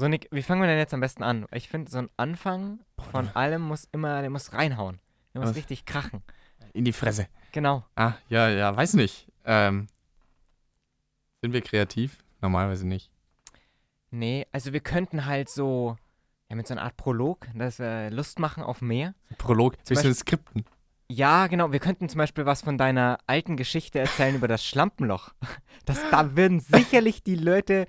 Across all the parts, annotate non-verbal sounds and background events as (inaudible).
So, Nick, wie fangen wir denn jetzt am besten an? Ich finde, so ein Anfang von allem muss immer, der muss reinhauen. Der muss Was? richtig krachen. In die Fresse. Genau. Ah, ja, ja, weiß nicht. Ähm, sind wir kreativ? Normalerweise nicht. Nee, also wir könnten halt so, ja, mit so einer Art Prolog, das äh, Lust machen auf mehr. Prolog, Zum bisschen Skripten. Ja, genau. Wir könnten zum Beispiel was von deiner alten Geschichte erzählen über das Schlampenloch. (laughs) Das, da würden sicherlich die Leute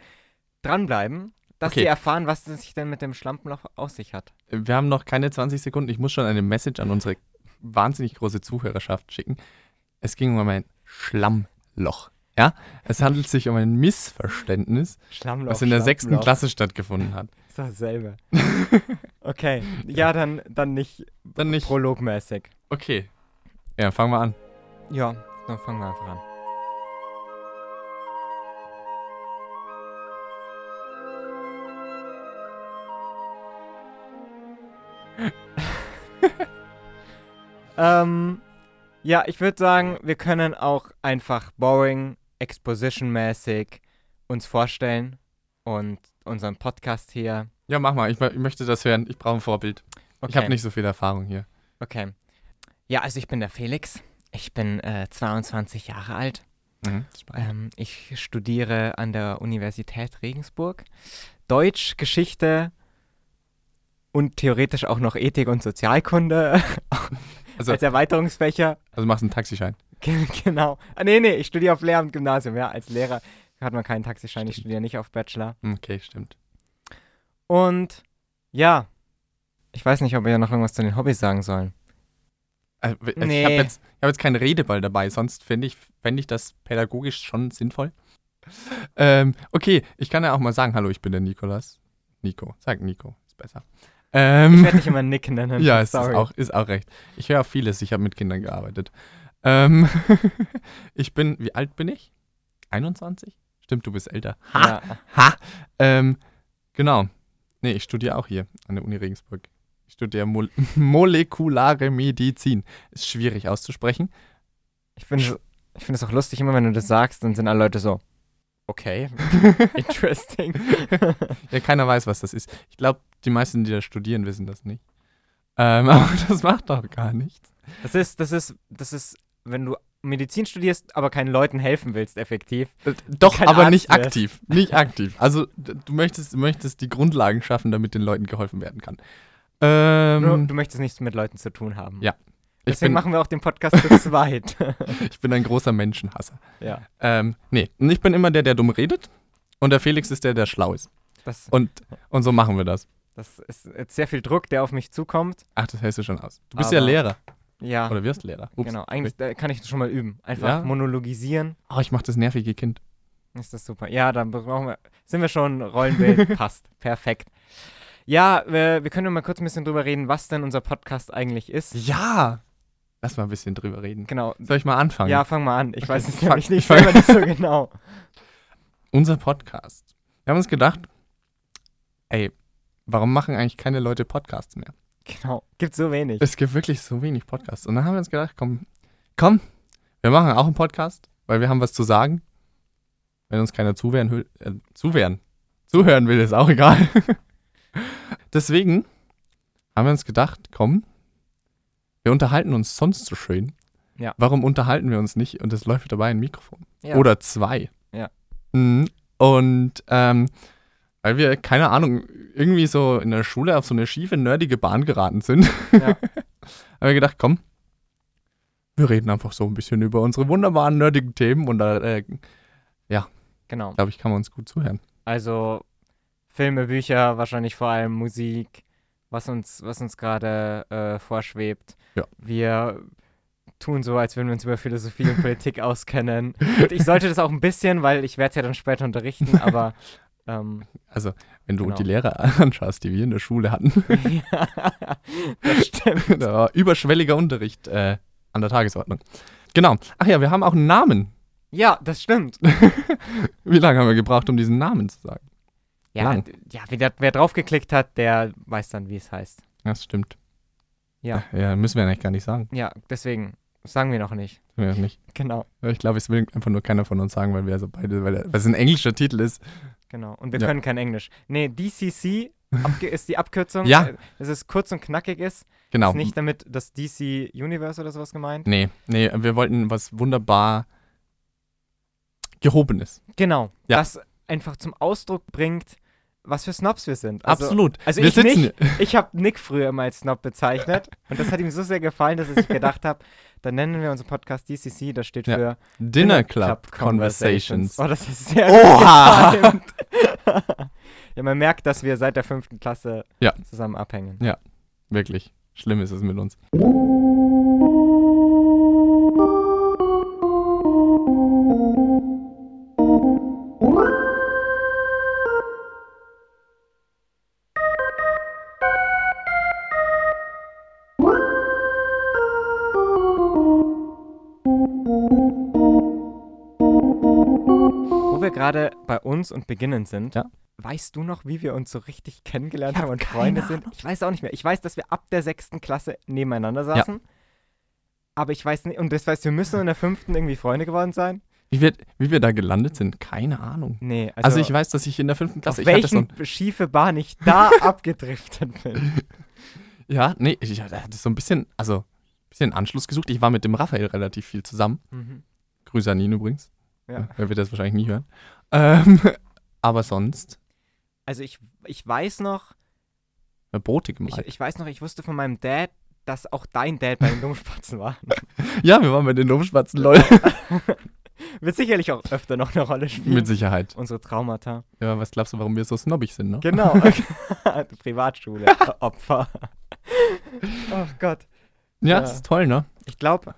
dranbleiben, dass Okay. sie erfahren, was es sich denn mit dem Schlampenloch aus sich hat. Wir haben noch keine 20 Sekunden. Ich muss schon eine Message an unsere wahnsinnig große Zuhörerschaft schicken. Es ging um ein Schlammloch. Ja, es handelt sich um ein Missverständnis, Schlammloch. was in der sechsten. Klasse stattgefunden hat. Ist dasselbe. (laughs) okay. Ja, dann, dann nicht Dann nicht. prologmäßig. Okay. Ja, fangen wir an. Ja, dann fangen wir einfach an. (laughs) ähm, ja, ich würde sagen, wir können auch einfach boring, exposition-mäßig uns vorstellen und unseren Podcast hier. Ja, mach mal. Ich, ich möchte das hören. Ich brauche ein Vorbild. Ich habe nicht so viel Erfahrung hier. Okay. Ja, also ich bin der Felix. Ich bin äh, 22 Jahre alt. Mhm. Ähm, ich studiere an der Universität Regensburg Deutsch, Geschichte und theoretisch auch noch Ethik und Sozialkunde (laughs) Also, als Erweiterungsfächer. also machst einen Taxischein. Ge- genau. Ah, nee, nee, ich studiere auf Lehramt Gymnasium. Ja, als Lehrer hat man keinen Taxischein. Ich studiere nicht auf Bachelor. Hm, Okay, stimmt. Und ja, ich weiß nicht, ob wir noch irgendwas zu den Hobbys sagen sollen. Also, Ich Nee. habe jetzt, ich hab jetzt keinen Redeball dabei, sonst fände ich, fänd ich das pädagogisch schon sinnvoll. Ähm, okay, ich kann ja auch mal sagen, hallo, ich bin der Nikolas. Nico, sag Nico, ist besser. Ich Ähm, werde dich immer Nick nennen. ja, ist auch, ist auch recht. Ich höre vieles, ich habe mit Kindern gearbeitet. Ähm, (laughs) ich bin, wie alt bin ich? 21? Stimmt, du bist älter. Ha! Ja. Ha! Ähm, genau. Nee, ich studiere auch hier an der Uni Regensburg. Ich studiere Mol (laughs) molekulare Medizin. Ist schwierig auszusprechen. Ich finde ich find es auch lustig, immer wenn du das sagst, dann sind alle Leute so. Okay, (laughs) interesting. Ja, keiner weiß, was das ist. Ich glaube, die meisten, die da studieren, wissen das nicht. Ähm, (laughs) aber das macht doch gar nichts. Das ist, das ist, das ist, wenn du Medizin studierst, aber keinen Leuten helfen willst, effektiv. Äh, Doch, aber Arzt nicht wärst. aktiv. Nicht aktiv. Also, du möchtest, du möchtest die Grundlagen schaffen, damit den Leuten geholfen werden kann. Ähm, du möchtest nichts mit Leuten zu tun haben. Ja. ich, Deswegen bin, machen wir auch den Podcast zu (laughs) zweit. ich bin ein großer Menschenhasser. ja. Ähm, nee, und ich bin immer der, der dumm redet. Und der Felix ist der, der schlau ist. Das, Und, und so machen wir das. Das ist jetzt sehr viel Druck, der auf mich zukommt. Ach, das hältst du schon aus. Du bist ja Aber- Lehrer. Ja, Oder wirst Lehrer. Ups. genau. Eigentlich äh, kann ich das schon mal üben. Einfach Ja? monologisieren. Oh, ich mach das nervige Kind. Ist das super. Ja, dann brauchen wir. Sind wir schon Rollenbild? (laughs) Passt. Perfekt. Ja, wir, wir können mal kurz ein bisschen drüber reden, was denn unser Podcast eigentlich ist. Ja! Lass mal ein bisschen drüber reden. Genau. Soll ich mal anfangen? Ja, fang mal an. Ich Okay, weiß es nämlich nicht (laughs) selber nicht so genau. (laughs) Unser Podcast. Wir haben uns gedacht, ey, warum machen eigentlich keine Leute Podcasts mehr? Genau. Gibt so wenig. Es gibt wirklich so wenig Podcasts. Und dann haben wir uns gedacht, komm, komm, wir machen auch einen Podcast, weil wir haben was zu sagen. Wenn uns keiner zuwehren äh, zuwehren, zuhören will, ist auch egal. (laughs) Deswegen haben wir uns gedacht, komm, wir unterhalten uns sonst so schön. Ja. Warum unterhalten wir uns nicht und es läuft dabei ein Mikrofon? Ja. Oder zwei. Ja. Mhm. Und ähm, weil wir, keine Ahnung, irgendwie so in der Schule auf so eine schiefe, nerdige Bahn geraten sind, Ja. (laughs) haben wir gedacht, komm, wir reden einfach so ein bisschen über unsere wunderbaren, nerdigen Themen und da, äh, Genau. glaube ich, kann man uns gut zuhören. Also Filme, Bücher, wahrscheinlich vor allem Musik, was uns, was uns gerade äh, vorschwebt. Ja. Wir tun so, als würden wir uns über Philosophie und Politik (laughs) auskennen. Und ich sollte das auch ein bisschen, weil ich werde es ja dann später unterrichten, aber (laughs) ähm, Also, wenn du Genau. die Lehrer (laughs) anschaust, die wir in der Schule hatten, (laughs) ja, das stimmt. (laughs) da war überschwelliger Unterricht äh, an der Tagesordnung. Genau. Ach ja, wir haben auch einen Namen. Ja, das stimmt. Wie lange haben wir gebraucht, um diesen Namen zu sagen? Ja, Lang. ja wer, wer draufgeklickt hat, der weiß dann, wie es heißt. Das stimmt. Ja. Ja, müssen wir eigentlich gar nicht sagen. Ja, deswegen sagen wir noch nicht. Wir nicht. Genau. Ich glaube, es will einfach nur keiner von uns sagen, weil wir also beide, weil es ein englischer Titel ist, Genau. Und wir Ja. können kein Englisch. Nee, DCC (laughs) ist die Abkürzung. Ja. Dass es kurz und knackig ist. Genau. Ist nicht damit das DC Universe oder sowas gemeint. Nee, nee, wir wollten was wunderbar gehobenes. Genau. Ja. Das einfach zum Ausdruck bringt, was für Snobs wir sind. Also, Absolut. Also wir ich sitzen. nicht. Ich habe Nick früher immer als Snob bezeichnet. (laughs) Und das hat ihm so sehr gefallen, dass ich gedacht habe, dann nennen wir unseren Podcast DCC. Das steht Ja. für Dinner Club Conversations. Oh, das ist sehr Oha! (laughs) ja, man merkt, dass wir seit der fünften Klasse Ja. zusammen abhängen. Wirklich. Schlimm ist es mit uns. Gerade bei uns und beginnen sind, Ja. weißt du noch, wie wir uns so richtig kennengelernt Ich haben hab und Freunde sind? Ich weiß auch nicht mehr. Ich weiß, dass wir ab der sechsten Klasse nebeneinander saßen. Aber ich weiß nicht, und das heißt, wir müssen in der fünften irgendwie Freunde geworden sein? Wie wir, wie wir da gelandet sind, keine Ahnung. Nee, also, Also, ich weiß, dass ich in der fünften auf Klasse, ich hatte so welchen ein, schiefe Bahn ich da (laughs) abgedriftet bin. ja, nee, ich hatte so ein bisschen, also ein bisschen Anschluss gesucht. Ich war mit dem Raphael relativ viel zusammen. Mhm. Grüße an ihn übrigens. Ja. (laughs) Er wird das wahrscheinlich nie hören. Ähm, (laughs) aber sonst, Also ich, ich weiß noch, Brote ich, gemalt. ich weiß noch, ich wusste von meinem Dad, dass auch dein Dad bei den Dummspatzen war. (laughs) ja, wir waren bei den Domschwatzen, lol. Wird sicherlich auch öfter noch eine Rolle spielen. mit Sicherheit. Unsere Traumata. Ja, was glaubst du, warum wir so snobbig sind, ne? Genau. Privatschule. Opfer. oh Gott. Ja, Ja. das ist toll, ne? Ich glaube,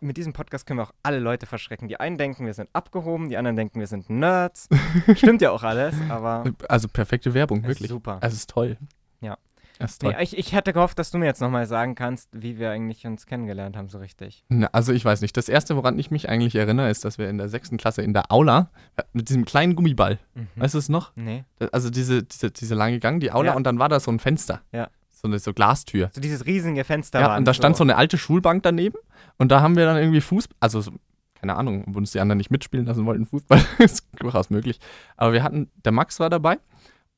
mit diesem Podcast können wir auch alle Leute verschrecken. Die einen denken, wir sind abgehoben, die anderen denken, wir sind Nerds. (laughs) Stimmt ja auch alles, aber Also perfekte Werbung, wirklich. super. Es ist toll. Ja. Ist toll. Nee, ich, ich hätte gehofft, dass du mir jetzt nochmal sagen kannst, wie wir eigentlich uns kennengelernt haben, so richtig. Na, also ich weiß nicht. Das erste, woran ich mich eigentlich erinnere, ist, dass wir in der sechsten Klasse in der Aula äh, mit diesem kleinen Gummiball, Mhm. weißt du es noch? Nee. Also diese, diese, diese lange Gang, die Aula Ja. und dann war da so ein Fenster. Ja. So eine so Glastür. So dieses riesige Fenster ja, und da stand so eine alte Schulbank daneben und da haben wir dann irgendwie Fußball, also so, keine Ahnung, wo uns die anderen nicht mitspielen lassen wollten, Fußball, (laughs) ist durchaus möglich. Aber wir hatten, der Max war dabei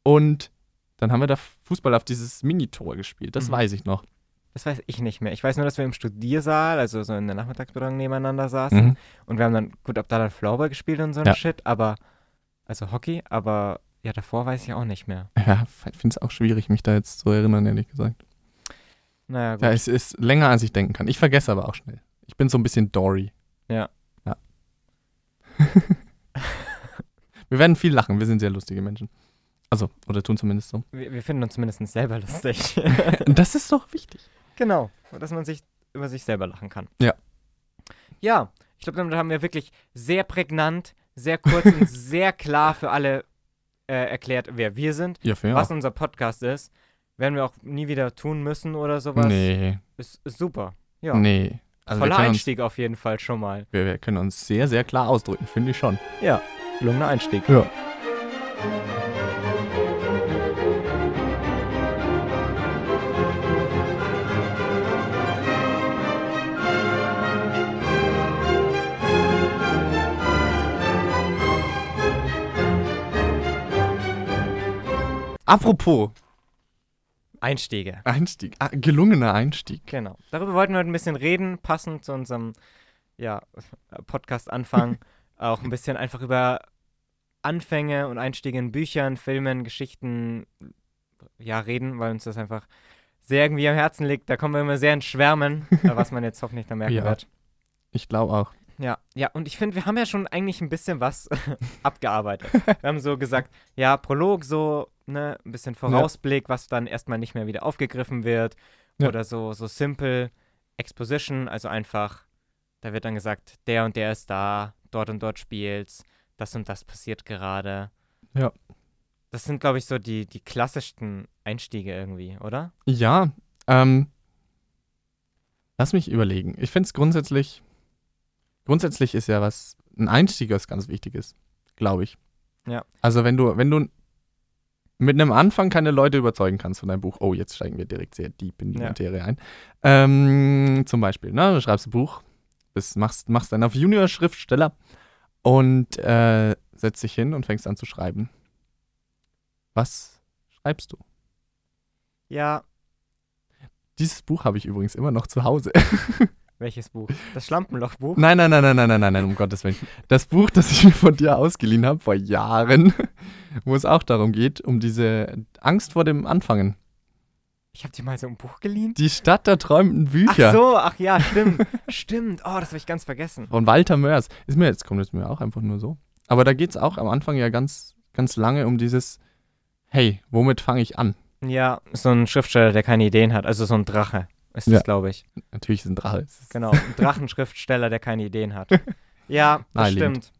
und dann haben wir da Fußball auf dieses Minitor gespielt, das Mhm. weiß ich noch. Das weiß ich nicht mehr. Ich weiß nur, dass wir im Studiersaal, also so in der Nachmittagsbetreuung nebeneinander saßen. Mhm. Und wir haben dann, gut, ob da dann Floorball gespielt und so ein Ja. Shit, aber, also Hockey, aber ja, davor weiß ich auch nicht mehr. Ja, ich finde es auch schwierig, mich da jetzt zu erinnern, ehrlich gesagt. Naja, gut. Ja, es ist länger, als ich denken kann. Ich vergesse aber auch schnell. Ich bin so ein bisschen Dory. Ja. Ja. (laughs) wir werden viel lachen, wir sind sehr lustige Menschen. Also, oder tun zumindest so. wir, wir finden uns zumindest selber lustig. (laughs) Das ist doch wichtig. genau, dass man sich über sich selber lachen kann. Ja. Ja, ich glaube, damit haben wir wirklich sehr prägnant, sehr kurz und (laughs) sehr klar für alle äh, erklärt, wer wir sind, Ja, was unser Podcast ist. Werden wir auch nie wieder tun müssen oder sowas. Nee, Ist, ist super. Ja. nee. Also Toller können, uns, Einstieg auf jeden Fall schon mal. wir, wir können uns sehr, sehr klar ausdrücken, finde ich schon. Ja, gelungener Einstieg. Ja. Apropos Einstiege. Einstieg, ah, gelungener Einstieg. Genau. Darüber wollten wir heute ein bisschen reden, passend zu unserem ja, Podcast-Anfang. (laughs) auch ein bisschen einfach über Anfänge und Einstiege in Büchern, Filmen, Geschichten ja, reden, weil uns das einfach sehr irgendwie am Herzen liegt. Da kommen wir immer sehr ins Schwärmen, (laughs) äh, was man jetzt hoffentlich dann merken Ja. wird. Ich glaube auch. Ja, ja, und ich finde, wir haben ja schon eigentlich ein bisschen was (laughs) abgearbeitet. (laughs) Wir haben so gesagt, ja, Prolog, so, ne, ein bisschen Vorausblick, was dann erstmal nicht mehr wieder aufgegriffen wird. Ja. Oder so, so simple Exposition, also einfach, da wird dann gesagt, der und der ist da, dort und dort spielt's, das und das passiert gerade. Ja. Das sind, glaube ich, so die, die klassischsten Einstiege irgendwie, oder? Ja, ähm, lass mich überlegen. Ich finde es grundsätzlich, grundsätzlich ist ja was, ein Einstieg was ganz Wichtiges, glaube ich. Ja. Also wenn du, wenn du mit einem Anfang keine Leute überzeugen kannst von deinem Buch, oh, jetzt steigen wir direkt sehr deep in die Ja. Materie ein. Ähm, zum Beispiel, ne, du schreibst ein Buch, bist, machst, machst dann auf Junior-Schriftsteller und äh, setzt dich hin und fängst an zu schreiben. Was schreibst du? Ja, Dieses Buch habe ich übrigens immer noch zu Hause. (laughs) welches Buch? Das Schlampenlochbuch? Nein, nein, nein, nein, nein, nein, nein, nein, um Gottes Willen. Das Buch, das ich mir von dir ausgeliehen habe vor Jahren, (laughs) wo es auch darum geht, um diese Angst vor dem Anfangen. Ich habe dir mal so ein Buch geliehen. Die Stadt der träumenden Bücher Ach so, ach ja, stimmt. stimmt. Oh, das habe ich ganz vergessen. von Walter Mörs. Ist mir jetzt kommt es mir auch einfach nur so. Aber da geht es auch am Anfang ja ganz, ganz lange um dieses, hey, womit fange ich an? Ja, so ein Schriftsteller, der keine Ideen hat. Also so ein Drache ist Ja. das, glaube ich. Natürlich ist ein Drache. Genau, ein (laughs) Drachenschriftsteller, der keine Ideen hat. Ja, das stimmt.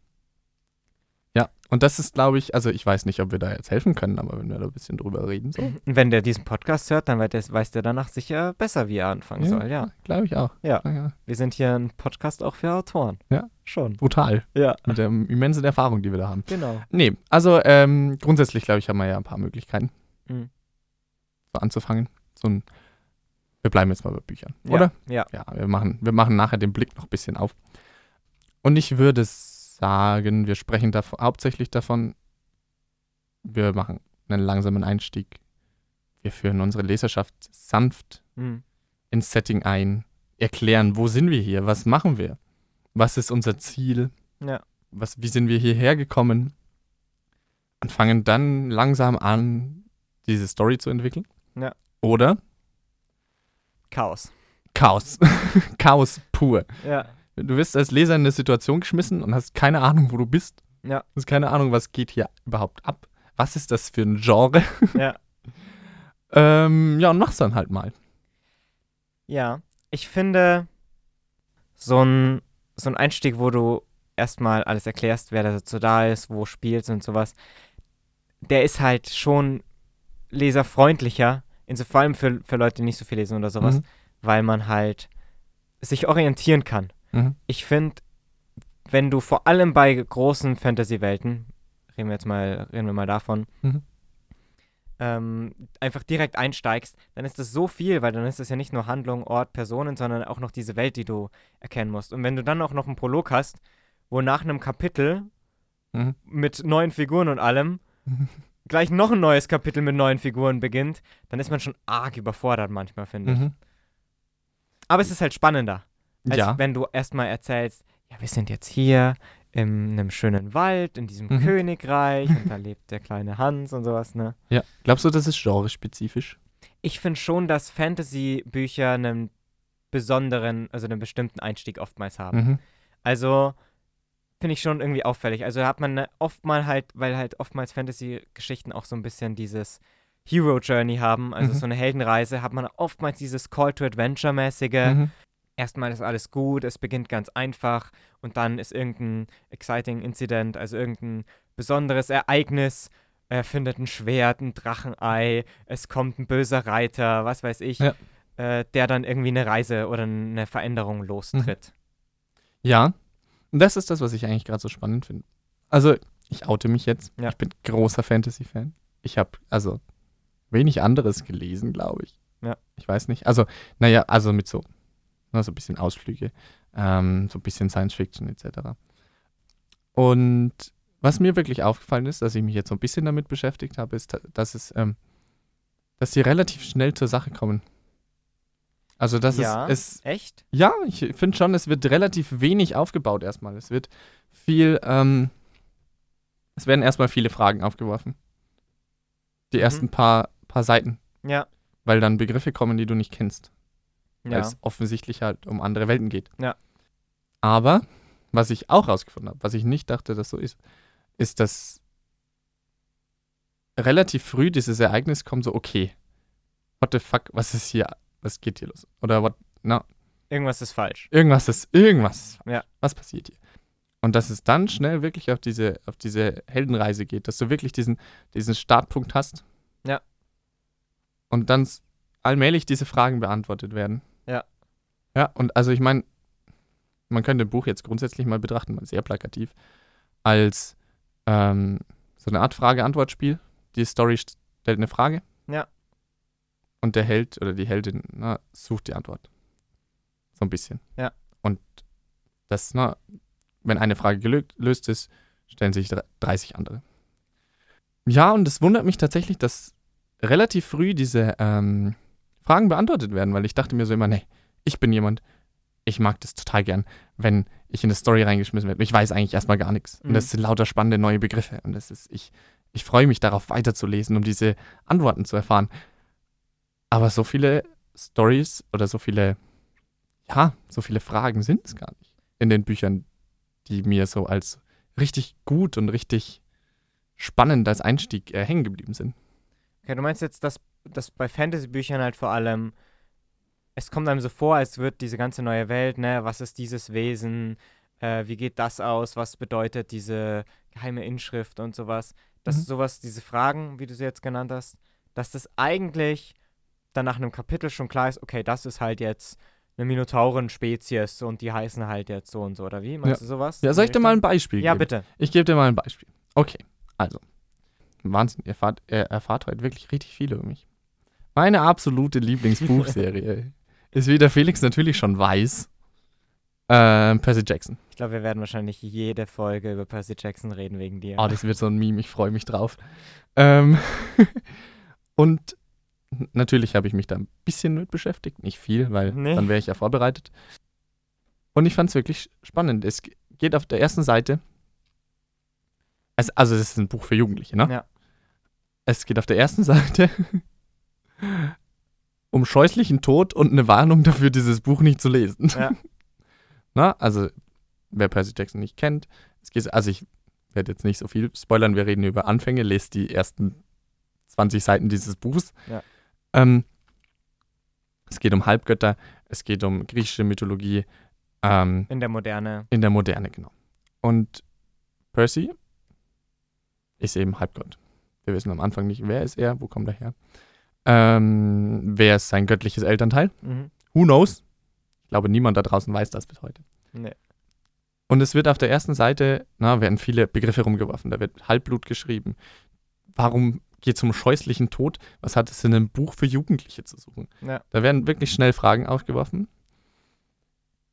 Ja, und das ist, glaube ich, also ich weiß nicht, ob wir da jetzt helfen können, aber wenn wir da ein bisschen drüber reden, so. Und (laughs) wenn der diesen Podcast hört, dann weiß der, danach sicher besser, wie er anfangen soll. Ja, Glaube ich auch. Ja. ja. wir sind hier ein Podcast auch für Autoren. Ja. Schon. Brutal. Ja, Mit der immensen Erfahrung, die wir da haben. genau. Nee, also ähm, grundsätzlich, glaube ich, haben wir ja ein paar Möglichkeiten, Mhm. so anzufangen. So ein, wir bleiben jetzt mal bei Büchern, Ja, oder? Ja. Ja, wir machen, wir machen nachher den Blick noch ein bisschen auf. Und ich würde sagen, wir sprechen dav hauptsächlich davon, wir machen einen langsamen Einstieg. Wir führen unsere Leserschaft sanft Mhm. ins Setting ein, erklären, wo sind wir hier, was machen wir, was ist unser Ziel, Ja. was, wie sind wir hierher gekommen und fangen dann langsam an, diese Story zu entwickeln. Ja. Oder Chaos. Chaos. (laughs) Chaos pur. Ja. Du wirst als Leser in eine Situation geschmissen und hast keine Ahnung, wo du bist. Ja. Hast keine Ahnung, was geht hier überhaupt ab. Was ist das für ein Genre? (laughs) Ja. ähm, ja, und mach's dann halt mal. Ja. Ich finde, so ein, so ein Einstieg, wo du erstmal alles erklärst, wer dazu da ist, wo spielst und sowas, der ist halt schon leserfreundlicher, inso, vor allem für, für Leute, die nicht so viel lesen oder sowas, Mhm. weil man halt sich orientieren kann. Mhm. Ich finde, wenn du vor allem bei großen Fantasy-Welten, reden wir jetzt mal, reden wir mal davon, Mhm. ähm, einfach direkt einsteigst, dann ist das so viel, weil dann ist es ja nicht nur Handlung, Ort, Personen, sondern auch noch diese Welt, die du erkennen musst. Und wenn du dann auch noch einen Prolog hast, wo nach einem Kapitel Mhm. mit neuen Figuren und allem. (laughs) gleich noch ein neues Kapitel mit neuen Figuren beginnt, dann ist man schon arg überfordert manchmal, finde ich. Mhm. Aber es ist halt spannender, als Ja. wenn du erstmal erzählst, ja, wir sind jetzt hier in einem schönen Wald, in diesem Mhm. Königreich und da (laughs) lebt der kleine Hans und sowas, ne? ja. Glaubst du, das ist genrespezifisch? Ich finde schon, dass Fantasy-Bücher einen besonderen, also einen bestimmten Einstieg oftmals haben. Mhm. Also finde ich schon irgendwie auffällig. Also da hat man ne- oft mal halt, weil halt oftmals Fantasy-Geschichten auch so ein bisschen dieses Hero Journey haben, also Mhm. so eine Heldenreise, hat man oftmals dieses Call to Adventure-mäßige. Mhm. Erstmal ist alles gut, es beginnt ganz einfach und dann ist irgendein exciting Incident, also irgendein besonderes Ereignis. Er findet ein Schwert, ein Drachenei, es kommt ein böser Reiter, was weiß ich, Ja. äh, der dann irgendwie eine Reise oder eine Veränderung lostritt. Ja. Und das ist das, was ich eigentlich gerade so spannend finde. Also, ich oute mich jetzt. Ja. Ich bin großer Fantasy-Fan. Ich habe also wenig anderes gelesen, glaube ich. Ja. Ich weiß nicht. Also, naja, also mit so, na, so ein bisschen Ausflüge, ähm, so ein bisschen Science-Fiction etc. Und was mir wirklich aufgefallen ist, dass ich mich jetzt so ein bisschen damit beschäftigt habe, ist, dass es, ähm, dass sie relativ schnell zur Sache kommen. Also, dass Ja. es, es Echt? ja, ich finde schon, es wird relativ wenig aufgebaut erstmal. Es wird viel, ähm, es werden erstmal viele Fragen aufgeworfen. Die Mhm. ersten paar, paar Seiten, Ja. weil dann Begriffe kommen, die du nicht kennst. Weil Ja. es offensichtlich halt um andere Welten geht. Ja. Aber, was ich auch rausgefunden habe, was ich nicht dachte, dass so ist, ist, dass relativ früh dieses Ereignis kommt, so, okay, what the fuck, was ist hier, was geht hier los? Oder what, na, Irgendwas ist falsch. Irgendwas ist, irgendwas. Ja. Was passiert hier? Und dass es dann schnell wirklich auf diese, auf diese Heldenreise geht, dass du wirklich diesen, diesen Startpunkt hast. Ja. Und dann allmählich diese Fragen beantwortet werden. Ja. Ja, und also ich meine, man könnte ein Buch jetzt grundsätzlich mal betrachten, mal sehr plakativ, als ähm, so eine Art Frage-Antwort-Spiel. Die Story stellt eine Frage. Und der Held oder die Heldin na, sucht die Antwort. So ein bisschen. Ja. Und das, na, wenn eine Frage gelöst ist, stellen sich dre- 30 andere. Ja, und es wundert mich tatsächlich, dass relativ früh diese ähm, Fragen beantwortet werden, weil ich dachte mir so immer, nee, ich bin jemand, ich mag das total gern, wenn ich in eine Story reingeschmissen werde. Ich weiß eigentlich erstmal gar nichts. Und Mhm. das sind lauter spannende neue Begriffe. Und das ist, ich, ich freue mich darauf, weiterzulesen, um diese Antworten zu erfahren. Aber so viele Stories oder so viele, ja, so viele Fragen sind es gar nicht in den Büchern, die mir so als richtig gut und richtig spannend als Einstieg äh, hängen geblieben sind. Okay, du meinst jetzt, dass, dass bei Fantasy-Büchern halt vor allem, es kommt einem so vor, als wird diese ganze neue Welt, ne, was ist dieses Wesen, äh, wie geht das aus, was bedeutet diese geheime Inschrift und sowas. Dass Mhm. sowas, diese Fragen, wie du sie jetzt genannt hast, dass das eigentlich dann nach einem Kapitel schon klar ist, okay, das ist halt jetzt eine Minotauren-Spezies und die heißen halt jetzt so und so, oder wie? Meinst du sowas? Ja, soll ich dir mal ein? Beispiel Ja, geben? bitte. Ich gebe dir mal ein Beispiel. Okay, also. Wahnsinn, ihr erfahrt, ihr erfahrt heute wirklich richtig viel über mich. Meine absolute Lieblingsbuchserie (laughs) ist, wie der Felix natürlich schon weiß, ähm, Percy Jackson. Ich glaube, wir werden wahrscheinlich jede Folge über Percy Jackson reden wegen dir. Oh, das wird so ein Meme, ich freue mich drauf. Ähm, (laughs) und natürlich habe ich mich da ein bisschen mit beschäftigt, nicht viel, weil Nee. dann wäre ich ja vorbereitet. Und ich fand es wirklich spannend. Es ge- geht auf der ersten Seite, es, also es ist ein Buch für Jugendliche, ne? Ja. Es geht auf der ersten Seite (laughs) um scheußlichen Tod und eine Warnung dafür, dieses Buch nicht zu lesen. Ja. (laughs) Na, also wer Percy Jackson nicht kennt, es geht, also ich werde jetzt nicht so viel spoilern, wir reden über Anfänge, lest die ersten 20 Seiten dieses Buchs. Ja. Ähm, es geht um Halbgötter, es geht um griechische Mythologie ähm, In der Moderne. in der Moderne, genau. Und Percy ist eben Halbgott. Wir wissen am Anfang nicht, wer ist er, wo kommt er her. Ähm, wer ist sein göttliches Elternteil? Mhm. Who knows? Ich glaube, niemand da draußen weiß das bis heute. Nee. Und es wird auf der ersten Seite, na, werden viele Begriffe rumgeworfen. Da wird Halbblut geschrieben. Warum geht es um scheußlichen Tod? Was hat es in einem Buch für Jugendliche zu suchen? Ja. Da werden wirklich schnell Fragen aufgeworfen.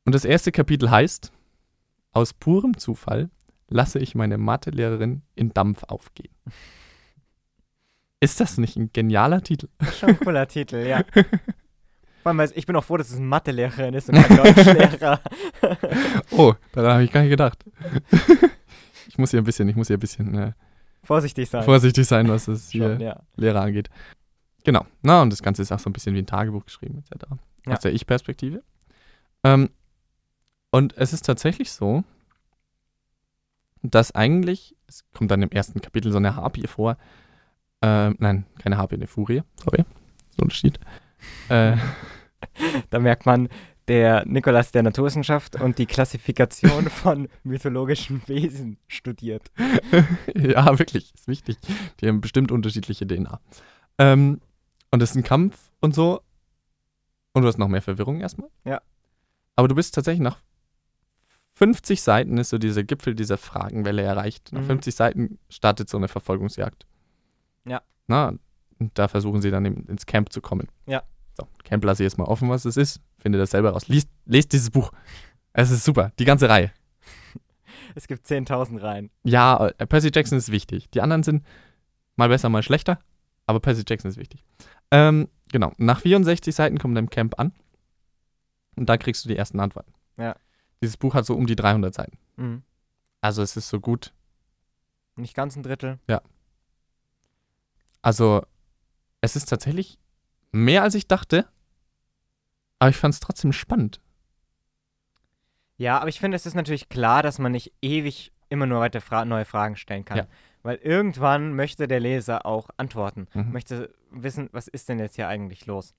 Und das erste Kapitel heißt: Aus purem Zufall lasse ich meine Mathelehrerin in Dampf aufgehen. (laughs) Ist das nicht ein genialer Titel? Schon ein cooler Titel, ja. (laughs) Vor allem, weil ich bin auch froh, dass es eine Mathelehrerin ist und kein Deutschlehrer. (laughs) Oh, daran habe ich gar nicht gedacht. ich muss hier ein bisschen, ich muss hier ein bisschen äh, Vorsichtig sein. vorsichtig sein, was das (laughs) hier ja. Lehrer angeht. Genau. Na, und das Ganze ist auch so ein bisschen wie ein Tagebuch geschrieben, etc. Ja. Aus der Ich-Perspektive. Ähm, und es ist tatsächlich so, dass eigentlich, es kommt dann im ersten Kapitel so eine Harpie vor. Ähm, nein, keine Harpie, eine Furie. Sorry. So ein Unterschied. Äh, (laughs) Da merkt man, der Nikolas der Naturwissenschaft und die Klassifikation (laughs) von mythologischen Wesen studiert. (laughs) ja, wirklich, ist wichtig. Die haben bestimmt unterschiedliche DNA. Ähm, und es ist ein Kampf und so. Und du hast noch mehr Verwirrung erstmal. Ja. Aber du bist tatsächlich nach 50 Seiten ist so dieser Gipfel dieser Fragenwelle erreicht. Nach Mhm. 50 Seiten startet so eine Verfolgungsjagd. Ja. Na, und da versuchen sie dann eben ins Camp zu kommen. Ja. So, Camp lasse ich jetzt mal offen, was es ist. Finde das selber raus. Liest, lest dieses Buch. Es ist super. Die ganze Reihe. (laughs) Es gibt 10.000 Reihen. Ja, äh, Percy Jackson ist wichtig. Die anderen sind mal besser, mal schlechter, aber Percy Jackson ist wichtig. Ähm, genau. Nach 64 Seiten kommt dein Camp an und da kriegst du die ersten Antworten. Ja. Dieses Buch hat so um die 300 Seiten. Mhm. Also es ist so gut. Nicht ganz ein Drittel. Also es ist tatsächlich mehr als ich dachte, aber ich fand es trotzdem spannend. Ja, aber ich finde, es ist natürlich klar, dass man nicht ewig immer nur weiter fra neue Fragen stellen kann. Ja. Weil irgendwann möchte der Leser auch antworten. Mhm. Möchte wissen, was ist denn jetzt hier eigentlich los?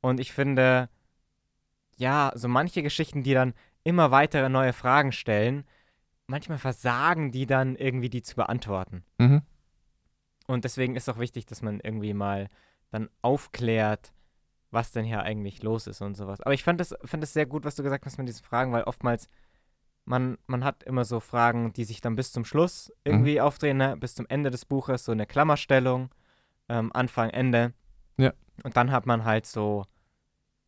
Und ich finde, ja, so manche Geschichten, die dann immer weitere neue Fragen stellen, manchmal versagen die dann irgendwie, die zu beantworten. Mhm. Und deswegen ist auch wichtig, dass man irgendwie mal dann aufklärt, was denn hier eigentlich los ist und sowas. Aber ich fand es fand es sehr gut, was du gesagt hast mit diesen Fragen, weil oftmals man, man hat immer so Fragen, die sich dann bis zum Schluss irgendwie aufdrehen, ne? bis zum Ende des Buches, so eine Klammerstellung, ähm, Anfang, Ende. Ja. Und dann hat man halt so,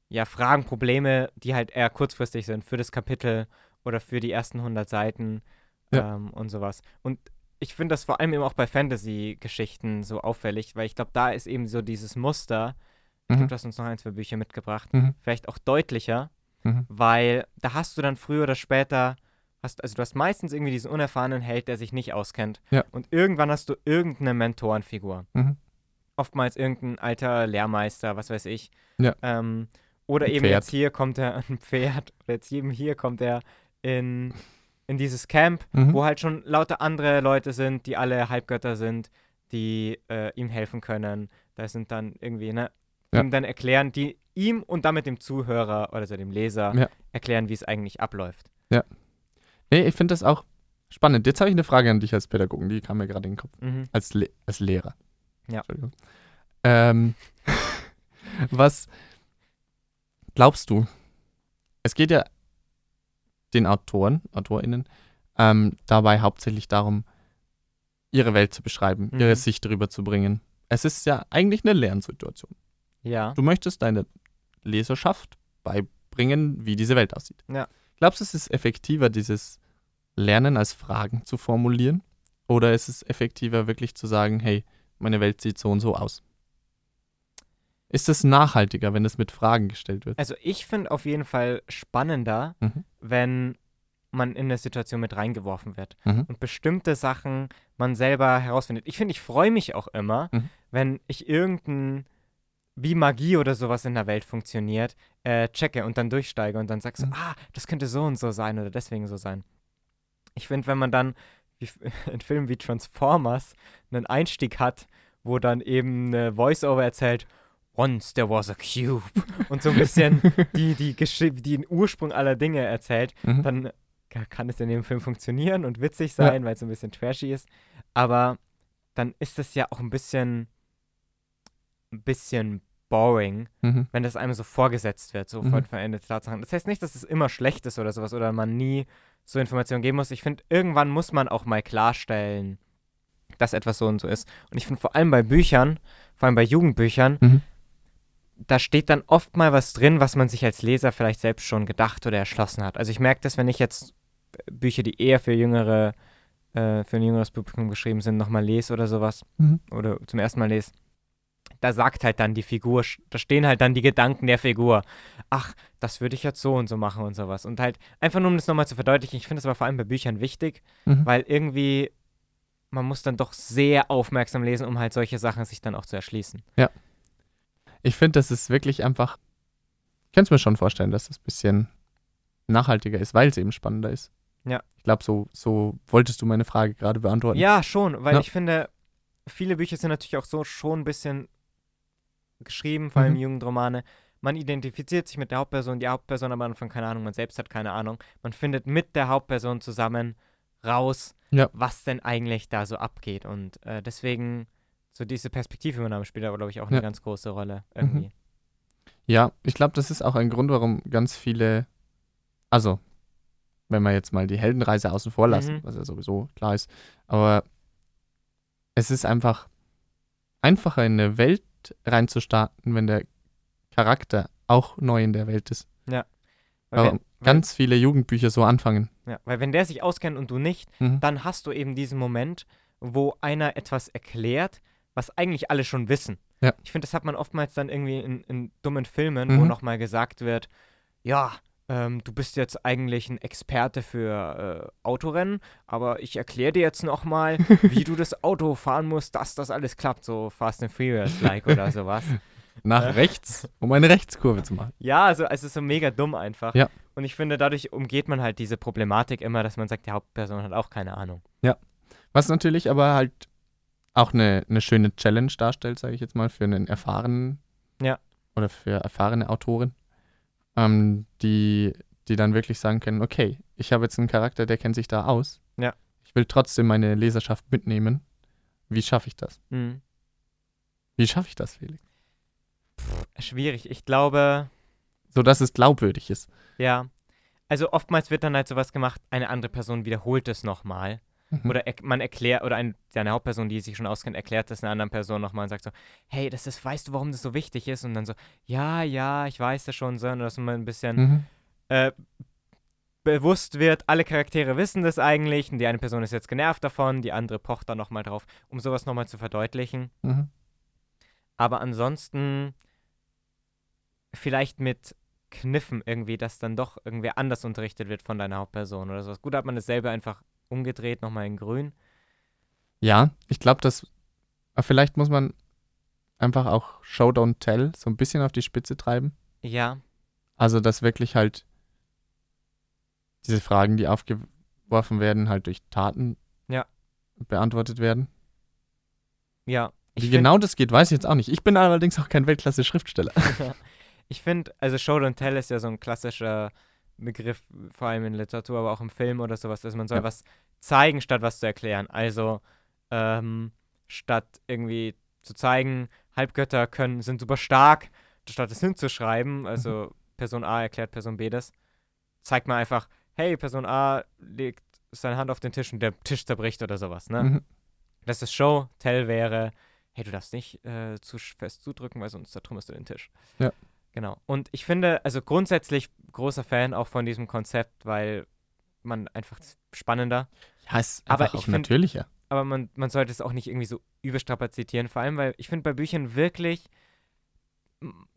ja, Fragen, Probleme, die halt eher kurzfristig sind für das Kapitel oder für die ersten 100 Seiten Ja. ähm, und sowas. Und ich finde das vor allem eben auch bei Fantasy-Geschichten so auffällig, weil ich glaube, da ist eben so dieses Muster, ich Mhm. glaube, du hast uns noch ein, zwei Bücher mitgebracht, Mhm. vielleicht auch deutlicher, Mhm. weil da hast du dann früher oder später, hast, also du hast meistens irgendwie diesen unerfahrenen Held, der sich nicht auskennt. Ja. Und irgendwann hast du irgendeine Mentorenfigur. Mhm. Oftmals irgendein alter Lehrmeister, was weiß ich. Ja. Ähm, oder Ein eben Pferd. jetzt hier kommt er, (laughs) ein Pferd, oder jetzt eben hier kommt er in, in dieses Camp, Mhm. wo halt schon lauter andere Leute sind, die alle Halbgötter sind, die äh, ihm helfen können. Da sind dann irgendwie, ne, Ja. ihm dann erklären, die ihm und damit dem Zuhörer oder so dem Leser Ja. erklären, wie es eigentlich abläuft. Nee, ich finde das auch spannend. Jetzt habe ich eine Frage an dich als Pädagogen, die kam mir gerade in den Kopf. Mhm. Als, Le als Lehrer. Ja. Entschuldigung. Ähm, (laughs) was glaubst du? Es geht ja den Autoren, AutorInnen, ähm, dabei hauptsächlich darum, ihre Welt zu beschreiben, Mhm. ihre Sicht darüber zu bringen. Es ist ja eigentlich eine Lernsituation. Ja. Du möchtest deiner Leserschaft beibringen, wie diese Welt aussieht. Ja. Glaubst du, es ist effektiver, dieses Lernen als Fragen zu formulieren? Oder ist es effektiver, wirklich zu sagen, hey, meine Welt sieht so und so aus? Ist es nachhaltiger, wenn es mit Fragen gestellt wird? Also ich finde auf jeden Fall spannender, Mhm. wenn man in eine Situation mit reingeworfen wird Mhm. und bestimmte Sachen man selber herausfindet. Ich finde, ich freue mich auch immer, Mhm. wenn ich irgendein, wie Magie oder sowas in der Welt funktioniert, äh, checke und dann durchsteige und dann sagst Mhm. ah, das könnte so und so sein oder deswegen so sein. Ich finde, wenn man dann wie, (laughs) in Filmen wie Transformers einen Einstieg hat, wo dann eben eine Voice-Over erzählt, Once there was a cube (laughs) und so ein bisschen die, die, den Ursprung aller Dinge erzählt, Mhm. dann ka- kann es in dem Film funktionieren und witzig sein, weil es ein bisschen trashy ist. Aber dann ist es ja auch ein bisschen, ein bisschen boring, Mhm. wenn das einem so vorgesetzt wird, so Mhm. von veränderte Tatsachen. Das heißt nicht, dass es immer schlecht ist oder sowas oder man nie so Informationen geben muss. Ich finde, irgendwann muss man auch mal klarstellen, dass etwas so und so ist. Und ich finde vor allem bei Büchern, vor allem bei Jugendbüchern, Mhm. Da steht dann oft mal was drin, was man sich als Leser vielleicht selbst schon gedacht oder erschlossen hat. Also ich merke das, wenn ich jetzt Bücher, die eher für jüngere, äh, für ein jüngeres Publikum geschrieben sind, nochmal lese oder sowas, Mhm. oder zum ersten Mal lese, da sagt halt dann die Figur, da stehen halt dann die Gedanken der Figur. Ach, das würde ich jetzt so und so machen und sowas. Und halt einfach nur, um das nochmal zu verdeutlichen, ich finde es aber vor allem bei Büchern wichtig, Mhm. weil irgendwie man muss dann doch sehr aufmerksam lesen, um halt solche Sachen sich dann auch zu erschließen. Ich finde, das ist wirklich einfach. Ich kann es mir schon vorstellen, dass es ein bisschen nachhaltiger ist, weil es eben spannender ist. Ja. Ich glaube, so, so wolltest du meine Frage gerade beantworten. Ja, schon, weil Ja. ich finde, viele Bücher sind natürlich auch so schon ein bisschen geschrieben, vor allem Mhm. Jugendromane. Man identifiziert sich mit der Hauptperson, die Hauptperson aber von keine Ahnung, man selbst hat keine Ahnung. Man findet mit der Hauptperson zusammen raus, Ja. was denn eigentlich da so abgeht. Und äh, deswegen, so diese Perspektivübernahme spielt aber, glaube ich, auch eine Ja. Mhm. ganz große Rolle irgendwie. Ja, ich glaube, das ist auch ein Grund, warum ganz viele, also, wenn wir jetzt mal die Heldenreise außen vor lassen, Mhm. was ja sowieso klar ist, aber es ist einfach einfacher in eine Welt reinzustarten, wenn der Charakter auch neu in der Welt ist. Weil Warum wenn, weil, ganz viele Jugendbücher so anfangen. ja, weil wenn der sich auskennt und du nicht, Mhm. dann hast du eben diesen Moment, wo einer etwas erklärt, was eigentlich alle schon wissen. Ja. Ich finde, das hat man oftmals dann irgendwie in, in dummen Filmen, wo Mhm. nochmal gesagt wird, ja, ähm, du bist jetzt eigentlich ein Experte für äh, Autorennen, aber ich erkläre dir jetzt nochmal, (laughs) wie du das Auto fahren musst, dass das alles klappt, so Fast and Furious-like oder (laughs) sowas. Nach Äh. rechts, um eine Rechtskurve zu machen. Ja, also es ist so mega dumm einfach. Ja. Und ich finde, dadurch umgeht man halt diese Problematik immer, dass man sagt, die Hauptperson hat auch keine Ahnung. Was natürlich aber halt auch eine, eine schöne Challenge darstellt, sage ich jetzt mal, für einen erfahrenen Ja. oder für erfahrene Autoren, ähm, die, die dann wirklich sagen können, okay, ich habe jetzt einen Charakter, der kennt sich da aus. Ja. Ich will trotzdem meine Leserschaft mitnehmen. Wie schaffe ich das? Mhm. Wie schaffe ich das, Felix? Schwierig. Ich glaube, So dass es glaubwürdig ist. ja. Also oftmals wird dann halt sowas gemacht, eine andere Person wiederholt es nochmal. Mhm. Oder er, man erklärt, oder ein, ja, eine Hauptperson, die sich schon auskennt, erklärt das einer anderen Person nochmal und sagt so, hey, das ist, weißt du, warum das so wichtig ist? Und dann so, ja, ja, ich weiß das schon, so, und dass man ein bisschen Mhm. äh, bewusst wird, alle Charaktere wissen das eigentlich und die eine Person ist jetzt genervt davon, die andere pocht da nochmal drauf, um sowas nochmal zu verdeutlichen. Mhm. Aber ansonsten vielleicht mit Kniffen irgendwie, dass dann doch irgendwer anders unterrichtet wird von deiner Hauptperson oder sowas. Gut, hat man dasselbe einfach umgedreht, nochmal in grün. Ja, ich glaube, dass aber vielleicht muss man einfach auch Show Don't Tell so ein bisschen auf die Spitze treiben. Ja, Also, dass wirklich halt diese Fragen, die aufgeworfen werden, halt durch Taten Ja. beantwortet werden. ja. Wie genau das geht, weiß ich jetzt auch nicht. Ich bin allerdings auch kein Weltklasse-Schriftsteller. (laughs) Ich finde, also Show Don't Tell ist ja so ein klassischer Begriff, vor allem in Literatur, aber auch im Film oder sowas, dass man soll Ja. was zeigen, statt was zu erklären. Also ähm, statt irgendwie zu zeigen, Halbgötter können, sind super stark, statt es hinzuschreiben, also Person A erklärt Person B das, zeigt man einfach, hey, Person A legt seine Hand auf den Tisch und der Tisch zerbricht oder sowas, ne? Mhm. Dass das Show Tell wäre, hey, du darfst nicht äh, zu fest zudrücken, weil sonst zertrümmerst du den Tisch. Ja. Genau. Und ich finde, also grundsätzlich großer Fan auch von diesem Konzept, weil man einfach spannender, Ja, ist Aber einfach ich auch find- natürlicher. aber man, man sollte es auch nicht irgendwie so überstrapazitieren, vor allem, weil ich finde bei Büchern wirklich,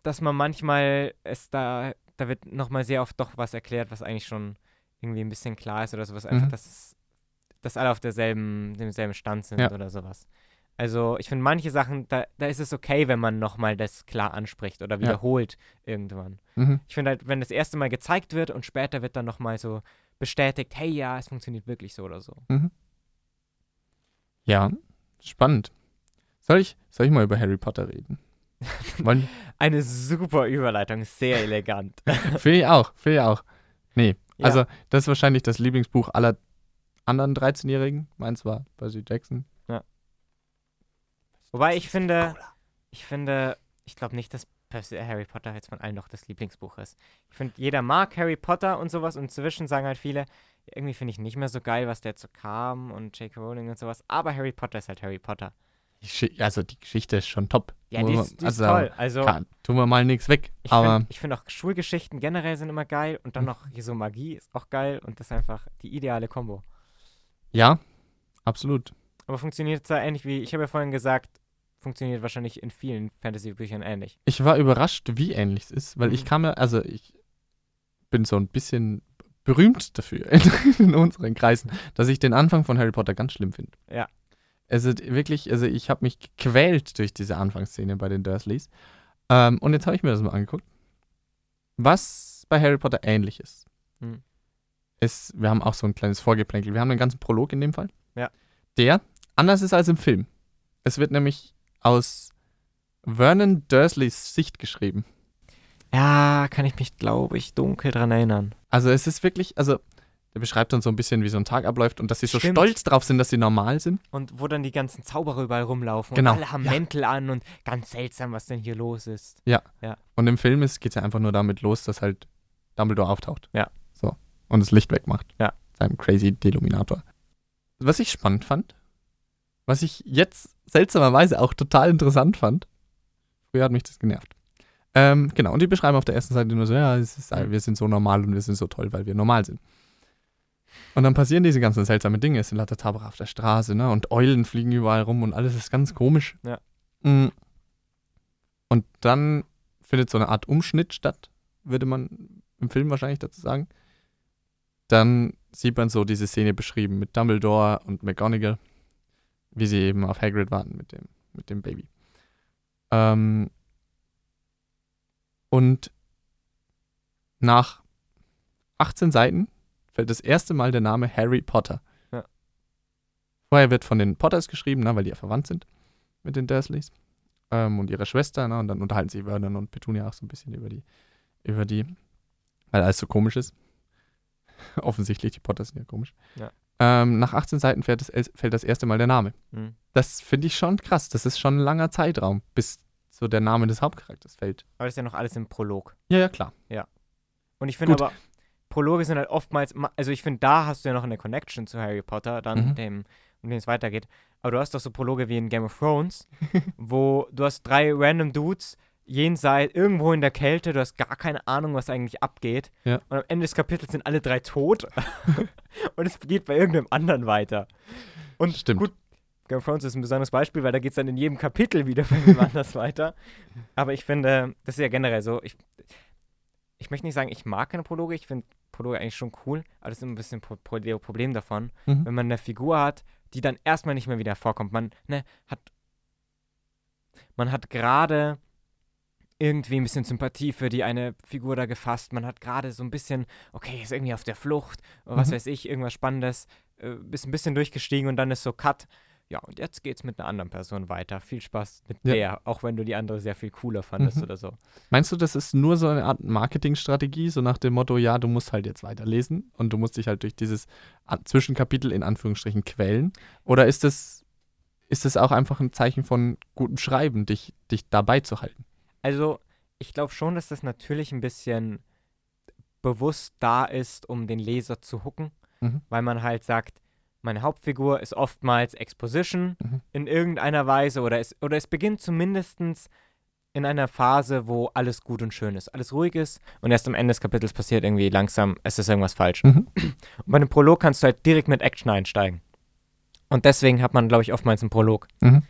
dass man manchmal es da, da wird nochmal sehr oft doch was erklärt, was eigentlich schon irgendwie ein bisschen klar ist oder sowas, einfach, Mhm. dass, es- dass alle auf derselben, demselben Stand sind Ja. oder sowas. Also ich finde manche Sachen, da, da ist es okay, wenn man nochmal das klar anspricht oder wiederholt irgendwann. Mhm. Ich finde halt, wenn das erste Mal gezeigt wird und später wird dann nochmal so bestätigt, hey ja, es funktioniert wirklich so oder so. Mhm. Ja, spannend. Soll ich, soll ich mal über Harry Potter reden? (laughs) Eine super Überleitung, sehr elegant. (laughs) Finde ich auch, finde ich auch. Nee, Ja. also das ist wahrscheinlich das Lieblingsbuch aller anderen 13-Jährigen. Meins war Percy Jackson. Wobei ich finde, ich finde, ich glaube nicht, dass Percy- Harry Potter jetzt von allen noch das Lieblingsbuch ist. Ich finde, jeder mag Harry Potter und sowas und inzwischen sagen halt viele, irgendwie finde ich nicht mehr so geil, was der zu kam und J.K. Rowling und sowas. Aber Harry Potter ist halt Harry Potter. Also die Geschichte ist schon top. Ja, die ist, die ist also, toll. Also Kann, tun wir mal nichts weg. ich finde find auch Schulgeschichten generell sind immer geil und dann noch hier so Magie ist auch geil und das ist einfach die ideale Kombo. ja, absolut. Aber funktioniert da ähnlich wie, ich habe ja vorhin gesagt, funktioniert wahrscheinlich in vielen Fantasy-Büchern ähnlich. Ich war überrascht, wie ähnlich es ist, weil ich Mhm. kam ja, also ich bin so ein bisschen berühmt dafür in, (laughs) in unseren Kreisen, dass ich den Anfang von Harry Potter ganz schlimm finde. Ja. Also wirklich, also ich habe mich gequält durch diese Anfangsszene bei den Dursleys. Ähm, und jetzt habe ich mir das mal angeguckt. Was bei Harry Potter ähnlich ist, Mhm. ist, wir haben auch so ein kleines Vorgeplänkel. Wir haben einen ganzen Prolog in dem Fall. Ja. Der anders ist als im Film. Es wird nämlich aus Vernon Dursleys Sicht geschrieben. Ja, kann ich mich, glaube ich, dunkel dran erinnern. Also es ist wirklich, also der beschreibt dann so ein bisschen, wie so ein Tag abläuft und dass sie so Stimmt. stolz drauf sind, dass sie normal sind. Und wo dann die ganzen Zauberer überall rumlaufen Genau, und alle haben ja. Mäntel an und ganz seltsam, was denn hier los ist. Und im Film geht es ja einfach nur damit los, dass halt Dumbledore auftaucht. Ja. So. Und das Licht wegmacht. Ja. Seinem crazy Deluminator. Was ich spannend fand, was ich jetzt seltsamerweise auch total interessant fand, früher hat mich das genervt. Ähm, genau, und die beschreiben auf der ersten Seite nur so, ja, ist, wir sind so normal und wir sind so toll, weil wir normal sind. Und dann passieren diese ganzen seltsamen Dinge. Es sind lauter Zauberer auf der Straße, ne? Und Eulen fliegen überall rum und alles ist ganz komisch. Ja. Mm. Und dann findet so eine Art Umschnitt statt, würde man im Film wahrscheinlich dazu sagen. Dann sieht man so diese Szene beschrieben mit Dumbledore und McGonagall, wie sie eben auf Hagrid warten mit dem, mit dem Baby. Ähm, und nach 18 Seiten fällt das erste Mal der Name Harry Potter. Ja. Vorher wird von den Potters geschrieben, ne, weil die ja verwandt sind mit den Dursleys. Ähm, und ihrer Schwester, ne, und dann unterhalten sich Vernon und Petunia auch so ein bisschen über die, über die, weil alles so komisch ist. (laughs) Offensichtlich, die Potters sind ja komisch. Ja. Ähm, nach 18 Seiten fällt das, fällt das erste Mal der Name. Hm. Das finde ich schon krass. Das ist schon ein langer Zeitraum, bis so der Name des Hauptcharakters fällt. Aber das ist ja noch alles im Prolog. Ja, ja, klar. Und ich finde aber, Prologe sind halt oftmals, ma- also ich finde, da hast du ja noch eine Connection zu Harry Potter, dann Mhm. dem, um den es weitergeht. Aber du hast doch so Prologe wie in Game of Thrones, (laughs) wo du hast drei random Dudes, jenseits, irgendwo in der Kälte, du hast gar keine Ahnung, was eigentlich abgeht. Ja. Und am Ende des Kapitels sind alle drei tot. (laughs) und es geht bei irgendeinem anderen weiter. Und Stimmt. gut, Game of Thrones ist ein besonderes Beispiel, weil da geht es dann in jedem Kapitel wieder (laughs) bei jemand anders weiter. Aber ich finde, das ist ja generell so, ich, ich möchte nicht sagen, ich mag keine Prologe, ich finde Prologe eigentlich schon cool, aber das ist immer ein bisschen Pro Pro Problem davon, Mhm. wenn man eine Figur hat, die dann erstmal nicht mehr wieder vorkommt. Man ne, hat, man hat gerade irgendwie ein bisschen Sympathie für die eine Figur da gefasst. Man hat gerade so ein bisschen, okay, ist irgendwie auf der Flucht, oder was Mhm. weiß ich, irgendwas Spannendes, äh, ist ein bisschen durchgestiegen und dann ist so Cut. Ja, und jetzt geht's mit einer anderen Person weiter. Viel Spaß mit Ja. der, auch wenn du die andere sehr viel cooler fandest Mhm. oder so. Meinst du, das ist nur so eine Art Marketingstrategie, so nach dem Motto, ja, du musst halt jetzt weiterlesen und du musst dich halt durch dieses Zwischenkapitel in Anführungsstrichen quälen? Oder ist das, ist das auch einfach ein Zeichen von gutem Schreiben, dich, dich dabei zu halten? Also, ich glaube schon, dass das natürlich ein bisschen bewusst da ist, um den Leser zu hooken, Mhm. weil man halt sagt, meine Hauptfigur ist oftmals Exposition Mhm. in irgendeiner Weise oder es, oder es beginnt zumindest in einer Phase, wo alles gut und schön ist, alles ruhig ist und erst am Ende des Kapitels passiert irgendwie langsam, es ist irgendwas falsch. Mhm. Und bei einem Prolog kannst du halt direkt mit Action einsteigen. Und deswegen hat man, glaube ich, oftmals einen Prolog. Mhm.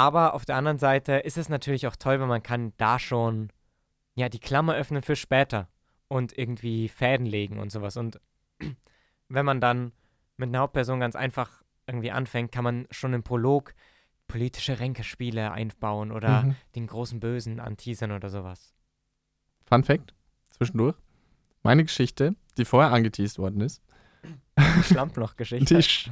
Aber auf der anderen Seite ist es natürlich auch toll, wenn man kann da schon ja die Klammer öffnen für später und irgendwie Fäden legen und sowas. Und (clears throat) wenn man dann mit einer Hauptperson ganz einfach irgendwie anfängt, kann man schon im Prolog politische Ränkespiele einbauen oder Mhm. den großen Bösen anteasern oder sowas. Fun Fact, zwischendurch. Meine Geschichte, die vorher angeteased worden ist, Schlammloch-Geschichte. Sch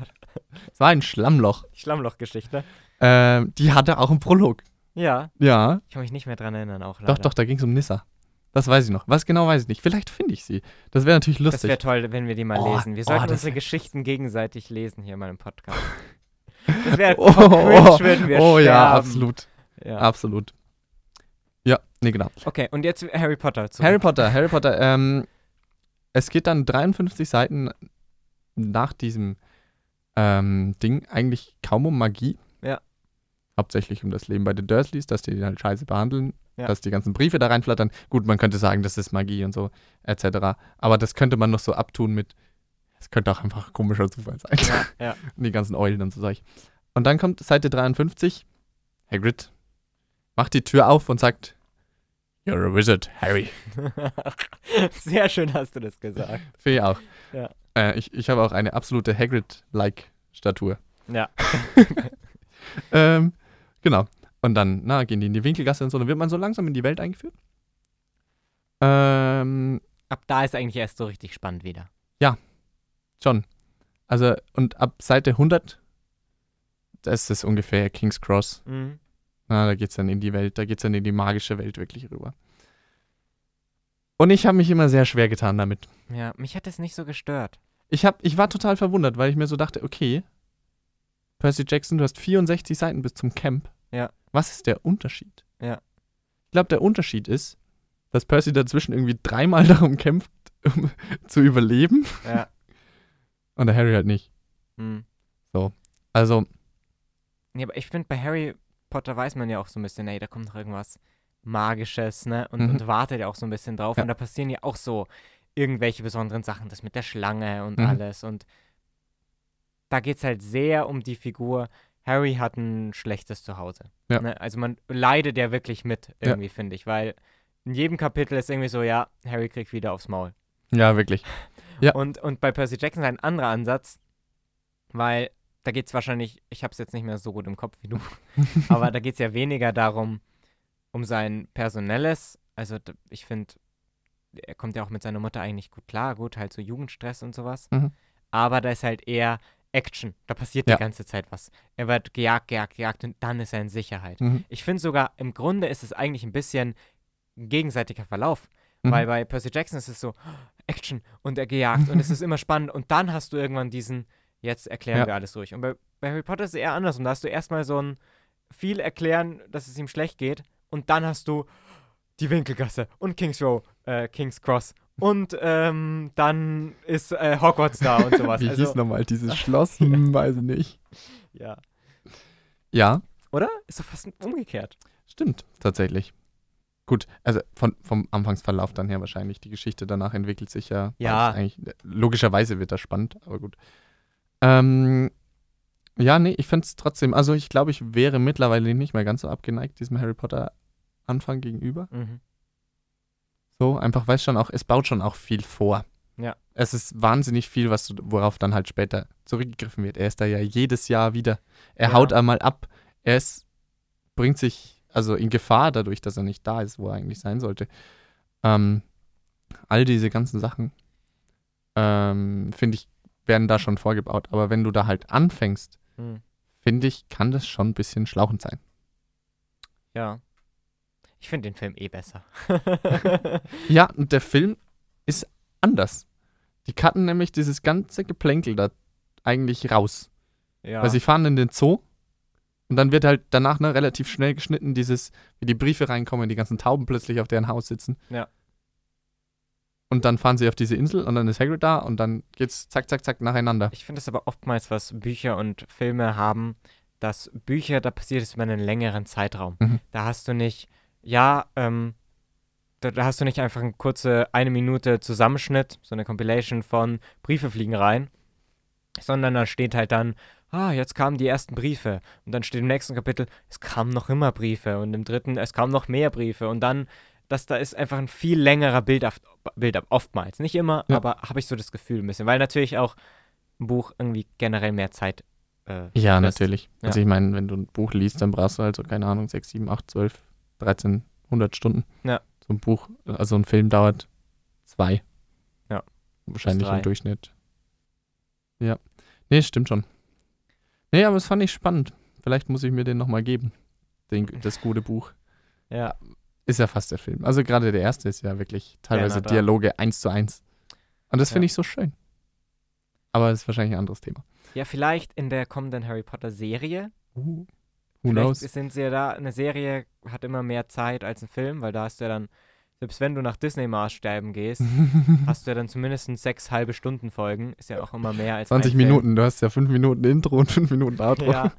es war ein Schlammloch, Die Schlammloch-Geschichte. ähm, die hatte auch einen Prolog. Ja, Ja, ich kann mich nicht mehr dran erinnern, auch leider. doch, doch, da ging es um Nissa. Das weiß ich noch. Was genau weiß ich nicht. Vielleicht finde ich sie. Das wäre natürlich Das lustig. wäre toll, wenn wir die mal Oh, lesen. Wir oh, sollten das unsere wär- Geschichten gegenseitig lesen hier in meinem Podcast. (laughs) Das wäre Oh, oh, cringe, oh, würden wir oh ja, sterben. absolut. Ja. Absolut. Ja, nee, genau. Okay, und jetzt Harry Potter. Zurück. Harry Potter, Harry Potter, ähm, es geht dann 53 Seiten nach diesem ähm, Ding eigentlich kaum um Magie. Ja. Hauptsächlich um das Leben bei den Dursleys, dass die den halt scheiße behandeln, Ja. dass die ganzen Briefe da reinflattern. Gut, man könnte sagen, das ist Magie und so, etc. Aber das könnte man noch so abtun mit, es könnte auch einfach komischer Zufall sein. Ja, (laughs) ja. Und die ganzen Eulen und so Zeug. Und dann kommt Seite 53. Hagrid macht die Tür auf und sagt, You're a wizard, Harry. (laughs) Sehr schön hast du das gesagt. Finde ich auch. Ja. Äh, ich ich habe auch eine absolute Hagrid-like Statur. Ja. (laughs) Ähm, genau. Und dann, na, gehen die in die Winkelgasse und so, dann wird man so langsam in die Welt eingeführt. Ähm, Ab da ist eigentlich erst so richtig spannend wieder. schon. Also, und ab Seite 100, das ist ungefähr King's Cross. Mhm. Na, da geht's dann in die Welt, da geht's dann in die magische Welt wirklich rüber. Und ich habe mich immer sehr schwer getan damit. Ja, mich hat das nicht so gestört. Ich, hab, ich war total verwundert, weil ich mir so dachte, okay, Percy Jackson, du hast 64 Seiten bis zum Camp. Ja. Was ist der Unterschied? Ja. Ich glaube, der Unterschied ist, dass Percy dazwischen irgendwie dreimal (laughs) darum kämpft, um (laughs) zu überleben Ja. (laughs) und der Harry halt nicht. Mhm. Also, Ja, aber ich finde, bei Harry Potter weiß man ja auch so ein bisschen, ey, da kommt noch irgendwas Magisches, ne? Und, Mhm. und wartet ja auch so ein bisschen drauf. Ja. Und da passieren ja auch so irgendwelche besonderen Sachen, das mit der Schlange und Mhm. alles. Und da geht es halt sehr um die Figur. Harry hat ein schlechtes Zuhause. Ja. Ne? Also man leidet ja wirklich mit, irgendwie, finde ich. Weil in jedem Kapitel ist irgendwie so, ja, Harry kriegt wieder aufs Maul. ja, wirklich. (laughs) Ja. Und, und bei Percy Jackson ist ein anderer Ansatz, weil da geht es wahrscheinlich, ich habe es jetzt nicht mehr so gut im Kopf wie du, (laughs) aber da geht es ja weniger darum, um sein personelles, also ich finde, er kommt ja auch mit seiner Mutter eigentlich gut klar, gut, halt so Jugendstress und sowas, Mhm. aber da ist halt eher Action, da passiert Ja. die ganze Zeit was. Er wird gejagt, gejagt, gejagt und dann ist er in Sicherheit. Mhm. Ich finde sogar, im Grunde ist es eigentlich ein bisschen ein gegenseitiger Verlauf. Mhm. Weil bei Percy Jackson ist es so, Action und er gejagt und es ist (laughs) immer spannend und dann hast du irgendwann diesen, jetzt erklären Ja. wir alles durch. Und bei, bei Harry Potter ist es eher anders und da hast du erstmal so ein viel erklären, dass es ihm schlecht geht und dann hast du die Winkelgasse und King's Row, äh, King's Cross und ähm, dann ist äh, Hogwarts da und sowas. (laughs) Wie also, hieß nochmal dieses (laughs) Schloss? Hm, weiß ich nicht. (laughs) ja. Ja, Oder? Ist doch fast umgekehrt. Stimmt, tatsächlich. Gut, also von, vom Anfangsverlauf dann her wahrscheinlich. Die Geschichte danach entwickelt sich ja. Ja. logischerweise wird das spannend, aber gut. Ähm, ja, nee, ich finde es trotzdem, also ich glaube, ich wäre mittlerweile nicht mehr ganz so abgeneigt diesem Harry Potter Anfang gegenüber. Mhm. So, einfach weil es schon auch, es baut schon auch viel vor. Ja. Es ist wahnsinnig viel, was, worauf dann halt später zurückgegriffen wird. Er ist da ja jedes Jahr wieder. Er Ja. haut einmal ab. Er ist, bringt sich also in Gefahr dadurch, dass er nicht da ist, wo er eigentlich sein sollte. Ähm, all diese ganzen Sachen, ähm, finde ich, werden da schon vorgebaut. Aber wenn du da halt anfängst, Mhm. finde ich, kann das schon ein bisschen schlauchend sein. Ja. Ich finde den Film eh besser. (laughs) Ja, und der Film ist anders. Die cutten nämlich dieses ganze Geplänkel da eigentlich raus. ja. Weil sie fahren in den Zoo und dann wird halt danach ne, relativ schnell geschnitten, dieses, wie die Briefe reinkommen, die ganzen Tauben plötzlich auf deren Haus sitzen. Ja. Und dann fahren sie auf diese Insel und dann ist Hagrid da und dann geht's zack, zack, zack nacheinander. Ich finde es aber oftmals, was Bücher und Filme haben, dass Bücher, da passiert es über einen längeren Zeitraum. Mhm. Da hast du nicht, ja, ähm, da, da hast du nicht einfach eine kurze eine Minute Zusammenschnitt, so eine Compilation von Briefe fliegen rein, sondern da steht halt dann, ah, jetzt kamen die ersten Briefe. Und dann steht im nächsten Kapitel, es kamen noch immer Briefe. Und im dritten, es kamen noch mehr Briefe. Und dann, das da ist einfach ein viel längerer Build-up, Build-up oftmals. Nicht immer, Ja. aber habe ich so das Gefühl ein bisschen. Weil natürlich auch ein Buch irgendwie generell mehr Zeit. Äh, Ja, frisst. natürlich. Ja. Also ich meine, wenn du ein Buch liest, dann brauchst du halt so, keine Ahnung, 6, 7, 8, 12, 13, 100 Stunden. Ja. So ein Buch, also ein Film dauert zwei. Ja. Wahrscheinlich im Durchschnitt. Ja. Nee, stimmt schon. Nee, aber das fand ich spannend. Vielleicht muss ich mir den nochmal geben. Den, das gute Buch. Ja, Ist ja fast der Film. Also gerade der erste ist ja wirklich teilweise da. Dialoge eins zu eins. Und das Ja. finde ich so schön. Aber das ist wahrscheinlich ein anderes Thema. ja, vielleicht in der kommenden Harry Potter Serie. Who Vielleicht knows? sind sie ja da, eine Serie hat immer mehr Zeit als ein Film, weil da hast du ja dann, selbst wenn du nach Disney-Maßstäben gehst, (laughs) hast du ja dann zumindest sechs halbe Stunden Folgen. Ist ja auch immer mehr als 20 ein Film. Minuten, du hast ja 5 Minuten Intro und 5 Minuten Outro. Ja,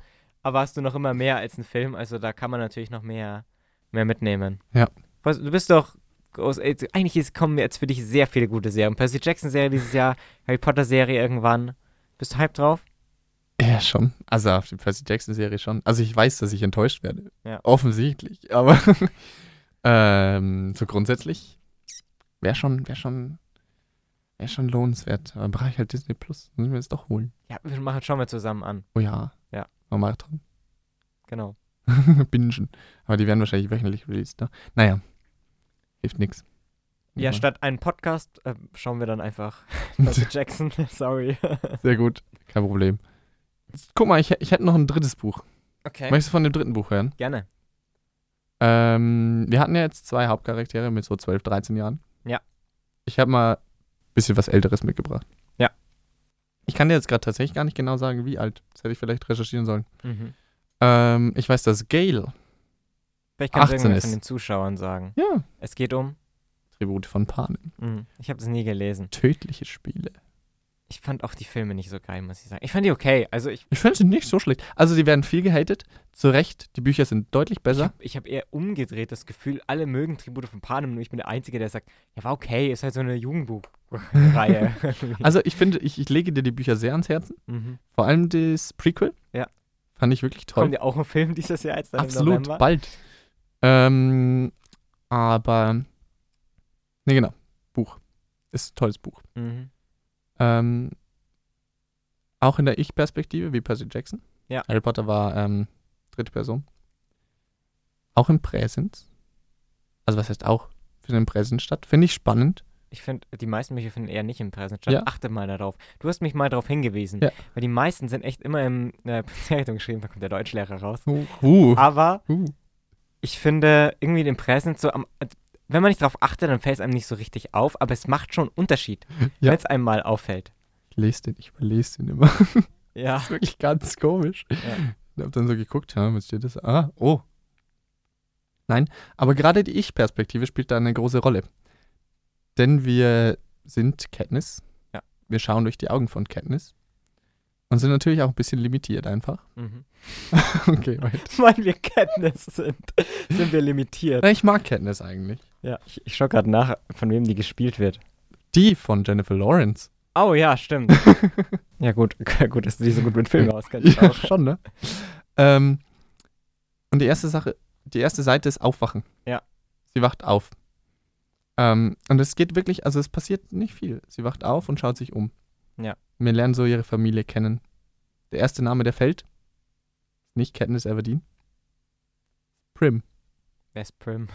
aber hast du noch immer mehr als ein Film, also da kann man natürlich noch mehr, mehr mitnehmen. Ja. Du bist doch groß, eigentlich ist, kommen jetzt für dich sehr viele gute Serien. Percy Jackson-Serie dieses Jahr, Harry Potter-Serie irgendwann. Bist du hyped drauf? Ja, schon. Also auf die Percy Jackson-Serie schon. Also ich weiß, dass ich enttäuscht werde. Ja. Offensichtlich. Aber (laughs) ähm, so grundsätzlich wäre schon, wäre schon, wäre schon lohnenswert. Aber brauche ich halt Disney Plus. Ich mir das doch holen. Ja, wir machen, schauen wir zusammen an. Oh ja. Ja. Mal Marathon. Genau. (laughs) Bingen. Aber die werden wahrscheinlich wöchentlich released, ne? Naja. Hilft nix. Ja, statt einen Podcast äh, schauen wir dann einfach (laughs) Percy Jackson. Sorry. Sehr gut. Kein Problem. Guck mal, ich, ich hätte noch ein drittes Buch. Okay. Möchtest du von dem dritten Buch hören? Gerne. Ähm, wir hatten ja jetzt zwei Hauptcharaktere mit so 12, 13 Jahren. Ja. Ich habe mal ein bisschen was Älteres mitgebracht. Ja. Ich kann dir jetzt gerade tatsächlich gar nicht genau sagen, wie alt. Das hätte ich vielleicht recherchieren sollen. Mhm. Ähm, ich weiß, dass Gale. Vielleicht kannst du 18 irgendwer ist. von den Zuschauern sagen. Ja. Es geht um. Tribute von Panem. Mhm. Ich habe das nie gelesen. Tödliche Spiele. Ich fand auch die Filme nicht so geil, muss ich sagen. Ich fand die okay. Also ich, Ich finde sie nicht so schlecht. Also, die werden viel gehatet. Zu Recht. Die Bücher sind deutlich ich besser. habe ich hab eher umgedreht das Gefühl, alle mögen Tribute von Panem, nur ich bin der Einzige, der sagt, ja, war okay, ist halt so eine Jugendbuchreihe. (laughs) Also, ich finde, ich, ich lege dir die Bücher sehr ans Herzen. mhm. Vor allem das Prequel. Ja. Fand ich wirklich toll. Kommt ja auch ein Film dieses Jahr jetzt dann Absolut, bald. Ähm, aber, ne, genau. Buch. Ist ein tolles Buch. Mhm. Ähm, auch in der Ich-Perspektive, wie Percy Jackson. Ja. Harry Potter war ähm, dritte Person. Auch im Präsens. Also, was heißt auch? Findet im Präsens statt. Finde ich spannend. Ich finde, die meisten Bücher finden eher nicht im Präsent statt. Ja. Achte mal darauf. Du hast mich mal darauf hingewiesen. Ja. Weil die meisten sind echt immer im äh, (laughs) Zeitung geschrieben, da kommt der Deutschlehrer raus. Uh, Aber uh. ich finde, irgendwie den Präsent so am. Wenn man nicht darauf achtet, dann fällt es einem nicht so richtig auf, aber es macht schon einen Unterschied, (laughs) Ja. wenn es einem mal auffällt. Ich lese den, ich überlese den immer. (laughs) Ja. Das ist wirklich ganz komisch. Ja. Ich habe dann so geguckt, ja, was steht das? Ah, oh. Nein, aber gerade die Ich-Perspektive spielt da eine große Rolle. Denn wir sind Katniss. Ja. Wir schauen durch die Augen von Katniss. Und sind natürlich auch ein bisschen limitiert einfach. Mhm. (laughs) okay, wait. Weil wir Kenntnis sind, sind wir limitiert. Na, ich mag Katniss eigentlich. Ja, ich, ich schaue gerade nach, von wem die gespielt wird. Die von Jennifer Lawrence. Oh ja, stimmt. (laughs) ja, gut, (laughs) gut, dass du dich so gut mit Filmen auskennst. Ja, auch. (laughs) schon, ne? ähm, und die erste Sache, die erste Seite ist Aufwachen. Ja. Sie wacht auf. Ähm, und es geht wirklich, also es passiert nicht viel. Sie wacht auf und schaut sich um. Ja. Wir lernen so ihre Familie kennen. Der erste Name, der fällt, nicht Katniss Everdeen. Prim. Wer ist Prim?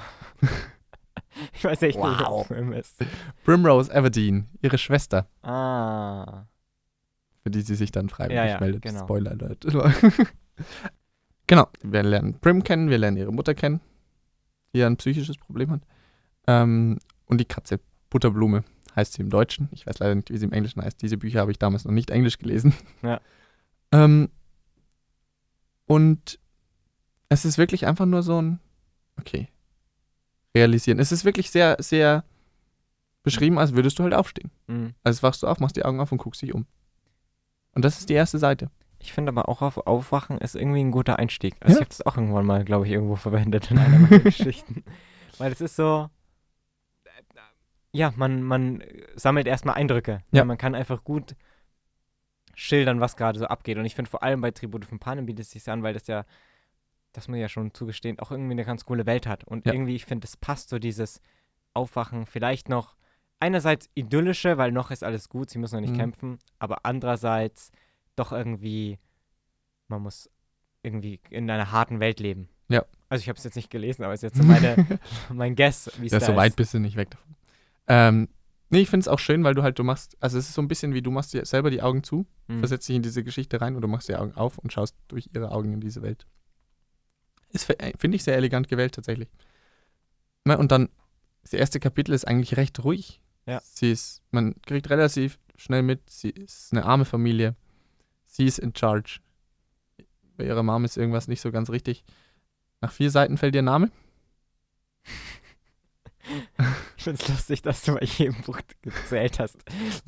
(laughs) ich weiß echt nicht, Wow. wer Prim ist. Primrose Everdeen, ihre Schwester, Ah. für die sie sich dann freiwillig Ja, ja, meldet. genau. Spoiler Alert. (laughs) genau, wir lernen Prim kennen, wir lernen ihre Mutter kennen, die ja ein psychisches Problem hat. Ähm, und die Katze, Butterblume, heißt sie im Deutschen. Ich weiß leider nicht, wie sie im Englischen heißt. Diese Bücher habe ich damals noch nicht Englisch gelesen. Ja. (laughs) Ähm, und es ist wirklich einfach nur so ein, okay, realisieren. Es ist wirklich sehr, sehr beschrieben, als würdest du halt aufstehen. Mhm. Also wachst du auf, machst die Augen auf und guckst dich um. Und das ist die erste Seite. Ich finde aber auch auf Aufwachen ist irgendwie ein guter Einstieg. Also Ja. ich habe das auch irgendwann mal, glaube ich, irgendwo verwendet in einer meiner (laughs) Geschichten. Weil es ist so, äh, ja, man, man sammelt erstmal Eindrücke. Ja. Man kann einfach gut schildern, was gerade so abgeht. Und ich finde vor allem bei Tribute von Panem bietet es sich an, weil das ja, das muss ich ja schon zugestehen, auch irgendwie eine ganz coole Welt hat. Und Ja. irgendwie, ich finde, es passt so dieses Aufwachen vielleicht noch einerseits idyllische, weil noch ist alles gut, sie müssen noch nicht Mhm. kämpfen, aber andererseits doch irgendwie, man muss irgendwie in einer harten Welt leben. Ja. Also ich habe es jetzt nicht gelesen, aber es ist jetzt so meine, (laughs) (laughs) mein Guess, wie es Ja, da so weit ist. bist du nicht weg davon. Ähm, nee, ich finde es auch schön, weil du halt, du machst, also es ist so ein bisschen wie du machst dir selber die Augen zu, Mhm. versetzt dich in diese Geschichte rein und du machst die Augen auf und schaust durch ihre Augen in diese Welt. Ist, äh, finde ich, sehr elegant gewählt tatsächlich. Und dann, das erste Kapitel ist eigentlich recht ruhig. Ja. Sie ist, man kriegt relativ schnell mit, sie ist eine arme Familie. Sie ist in charge. Bei ihrer Mom ist irgendwas nicht so ganz richtig. Nach vier Seiten fällt ihr Name. Ich finde es lustig, dass du bei jedem Buch gezählt hast.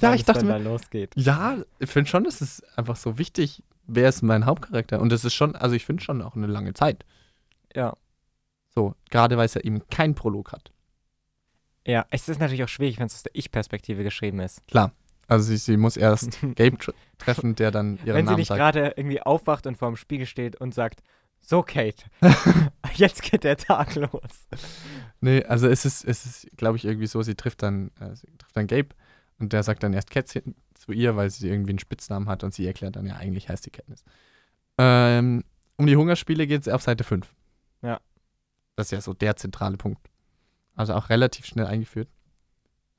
Ja, ich dachte mir- da losgeht. Ja, ich finde schon, das ist einfach so wichtig. Wer ist mein Hauptcharakter? Und das ist schon, also ich finde schon auch eine lange Zeit. Ja. So, gerade weil es ja eben kein Prolog hat. Ja, es ist natürlich auch schwierig, wenn es aus der Ich-Perspektive geschrieben ist. Also sie, sie muss erst (laughs) Gabe tr treffen, der dann ihren wenn sie Namen nicht sagt. gerade irgendwie aufwacht und vor dem Spiegel steht und sagt, so Kate, (laughs) jetzt geht der Tag los. Nee, also es ist, es ist, glaube ich, irgendwie so, sie trifft dann, äh, sie trifft dann Gabe und der sagt dann erst Kätzchen zu ihr, weil sie irgendwie einen Spitznamen hat und sie erklärt dann, ja, eigentlich heißt sie Katniss. Ähm, um die Hungerspiele geht es auf Seite 5. Ja. Das ist ja so der zentrale Punkt. Also auch relativ schnell eingeführt.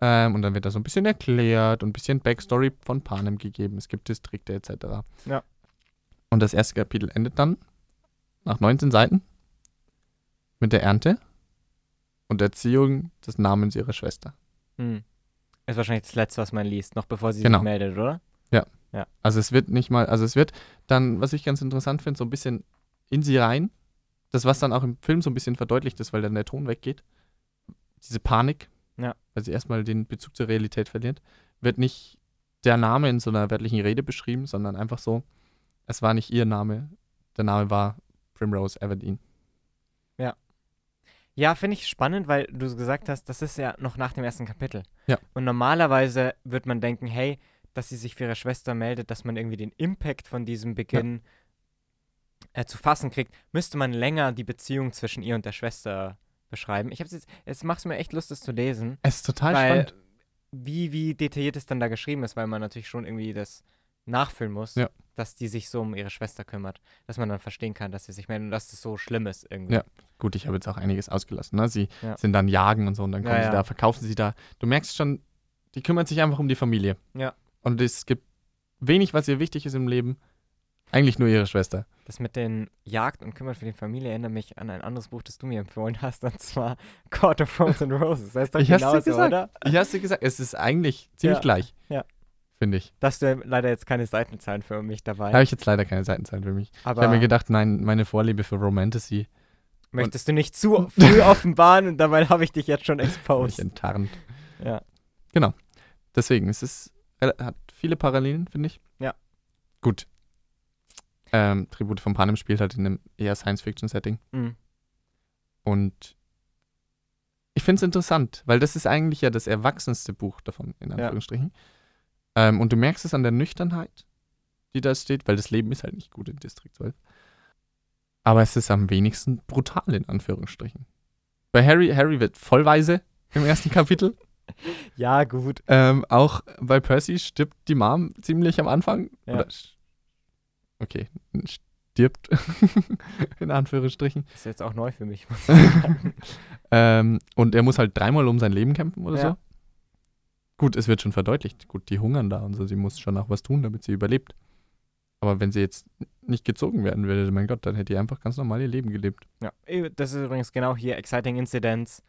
Ähm, und dann wird da so ein bisschen erklärt und ein bisschen Backstory von Panem gegeben. Es gibt Distrikte etc. Ja. Und das erste Kapitel endet dann nach 19 Seiten mit der Ernte und Erziehung des Namens ihrer Schwester. Hm. Ist wahrscheinlich das Letzte, was man liest, noch bevor sie Genau. sich meldet, oder? Also es wird nicht mal, also es wird dann, was ich ganz interessant finde, so ein bisschen in sie rein. Das, was dann auch im Film so ein bisschen verdeutlicht ist, weil dann der Ton weggeht. Diese Panik, Ja. weil sie erstmal den Bezug zur Realität verliert, wird nicht der Name in so einer wörtlichen Rede beschrieben, sondern einfach so, es war nicht ihr Name, der Name war Primrose Everdeen. Ja, finde ich spannend, weil du gesagt hast, das ist ja noch nach dem ersten Kapitel. Ja. Und normalerweise wird man denken, hey, dass sie sich für ihre Schwester meldet, dass man irgendwie den Impact von diesem Beginn äh, zu fassen kriegt, müsste man länger die Beziehung zwischen ihr und der Schwester beschreiben. Ich habe jetzt, jetzt macht es mir echt Lust, das zu lesen, Es ist total weil spannend. wie, wie detailliert es dann da geschrieben ist, weil man natürlich schon irgendwie das nachfüllen muss, Ja. dass die sich so um ihre Schwester kümmert, dass man dann verstehen kann, dass sie sich meldet und dass das so schlimm ist irgendwie. Ja. Gut, ich habe jetzt auch einiges ausgelassen. Ne? Sie Ja. sind dann jagen und so und dann Ja, kommen sie ja. da, verkaufen sie da. Du merkst schon, die kümmert sich einfach um die Familie. Ja. Und es gibt wenig, was ihr wichtig ist im Leben. Eigentlich nur ihre Schwester. Das mit den Jagd und Kümmern für die Familie erinnert mich an ein anderes Buch, das du mir empfohlen hast, und zwar (laughs) Court of Thorns and Roses. Das heißt doch Ich dir genauso, gesagt. oder? Ich hast dir gesagt, es ist eigentlich ziemlich Ja. gleich. Ja. Finde ich. Dass du leider jetzt keine Seitenzahlen für mich dabei. Habe ich jetzt leider keine Seitenzeit für mich. aber Ich habe mir gedacht, nein, meine Vorliebe für Romantasy möchtest du nicht zu (laughs) früh offenbaren und dabei habe ich dich jetzt schon exposed. enttarnt. Ja. Deswegen, es ist, hat viele Parallelen, finde ich. Ja. Gut, Ähm, Tribute von Panem spielt halt in einem eher Science-Fiction-Setting. Mhm. Und ich finde es interessant, weil das ist eigentlich ja das erwachsenste Buch davon, in Anführungsstrichen. Ähm, und du merkst es an der Nüchternheit, die da steht, weil das Leben ist halt nicht gut in Distrikt 12. Aber es ist am wenigsten brutal, in Anführungsstrichen. Bei Harry, Harry wird vollweise im ersten Kapitel. (laughs) Ja, gut. Ähm, auch bei Percy stirbt die Mom ziemlich am Anfang. Ja. Oder, okay, stirbt, (laughs) in Anführungsstrichen. Ist jetzt auch neu für mich. (laughs) Ähm, und er muss halt dreimal um sein Leben kämpfen oder Ja. so. Gut, es wird schon verdeutlicht. Gut, die hungern da und so. Sie muss schon auch was tun, damit sie überlebt. Aber wenn sie jetzt nicht gezogen werden würde, mein Gott, dann hätte die einfach ganz normal ihr Leben gelebt. ja. Eh, Das ist übrigens genau hier Exciting Incidents.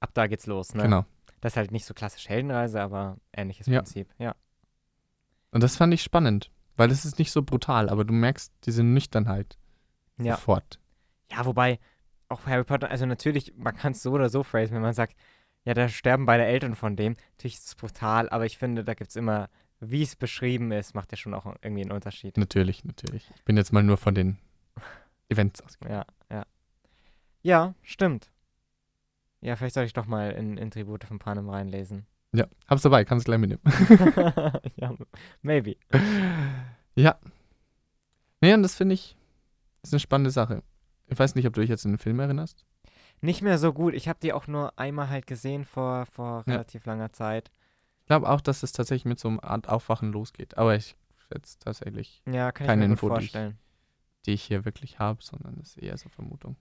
Ab da geht's los. Ne? Genau. Das ist halt nicht so klassisch Heldenreise, aber ähnliches Ja. Prinzip. Ja. Und das fand ich spannend, weil es ist nicht so brutal, aber du merkst diese Nüchternheit Ja. sofort. Ja, wobei auch Harry Potter, also natürlich, man kann es so oder so phrasen, wenn man sagt, ja, da sterben beide Eltern von dem. Natürlich ist es brutal, aber ich finde, da gibt es immer, wie es beschrieben ist, macht ja schon auch irgendwie einen Unterschied. Natürlich, natürlich. Ich bin jetzt mal nur von den (laughs) Events ausgegangen. Ja, ja. Ja, stimmt. Ja, vielleicht soll ich doch mal in, in Tribute von Panem reinlesen. Ja, hab's dabei, kannst gleich mitnehmen. (laughs) ja, maybe. Ja. Nee, und das finde ich, ist eine spannende Sache. Ich weiß nicht, ob du dich jetzt an den Film erinnerst. Nicht mehr so gut. Ich habe die auch nur einmal halt gesehen vor, vor Ja. relativ langer Zeit. Ich glaube auch, dass es tatsächlich mit so einer Art Aufwachen losgeht. Aber ich schätze tatsächlich, Ja, Keine Info, die ich- die ich hier wirklich habe, sondern es ist eher so Vermutung.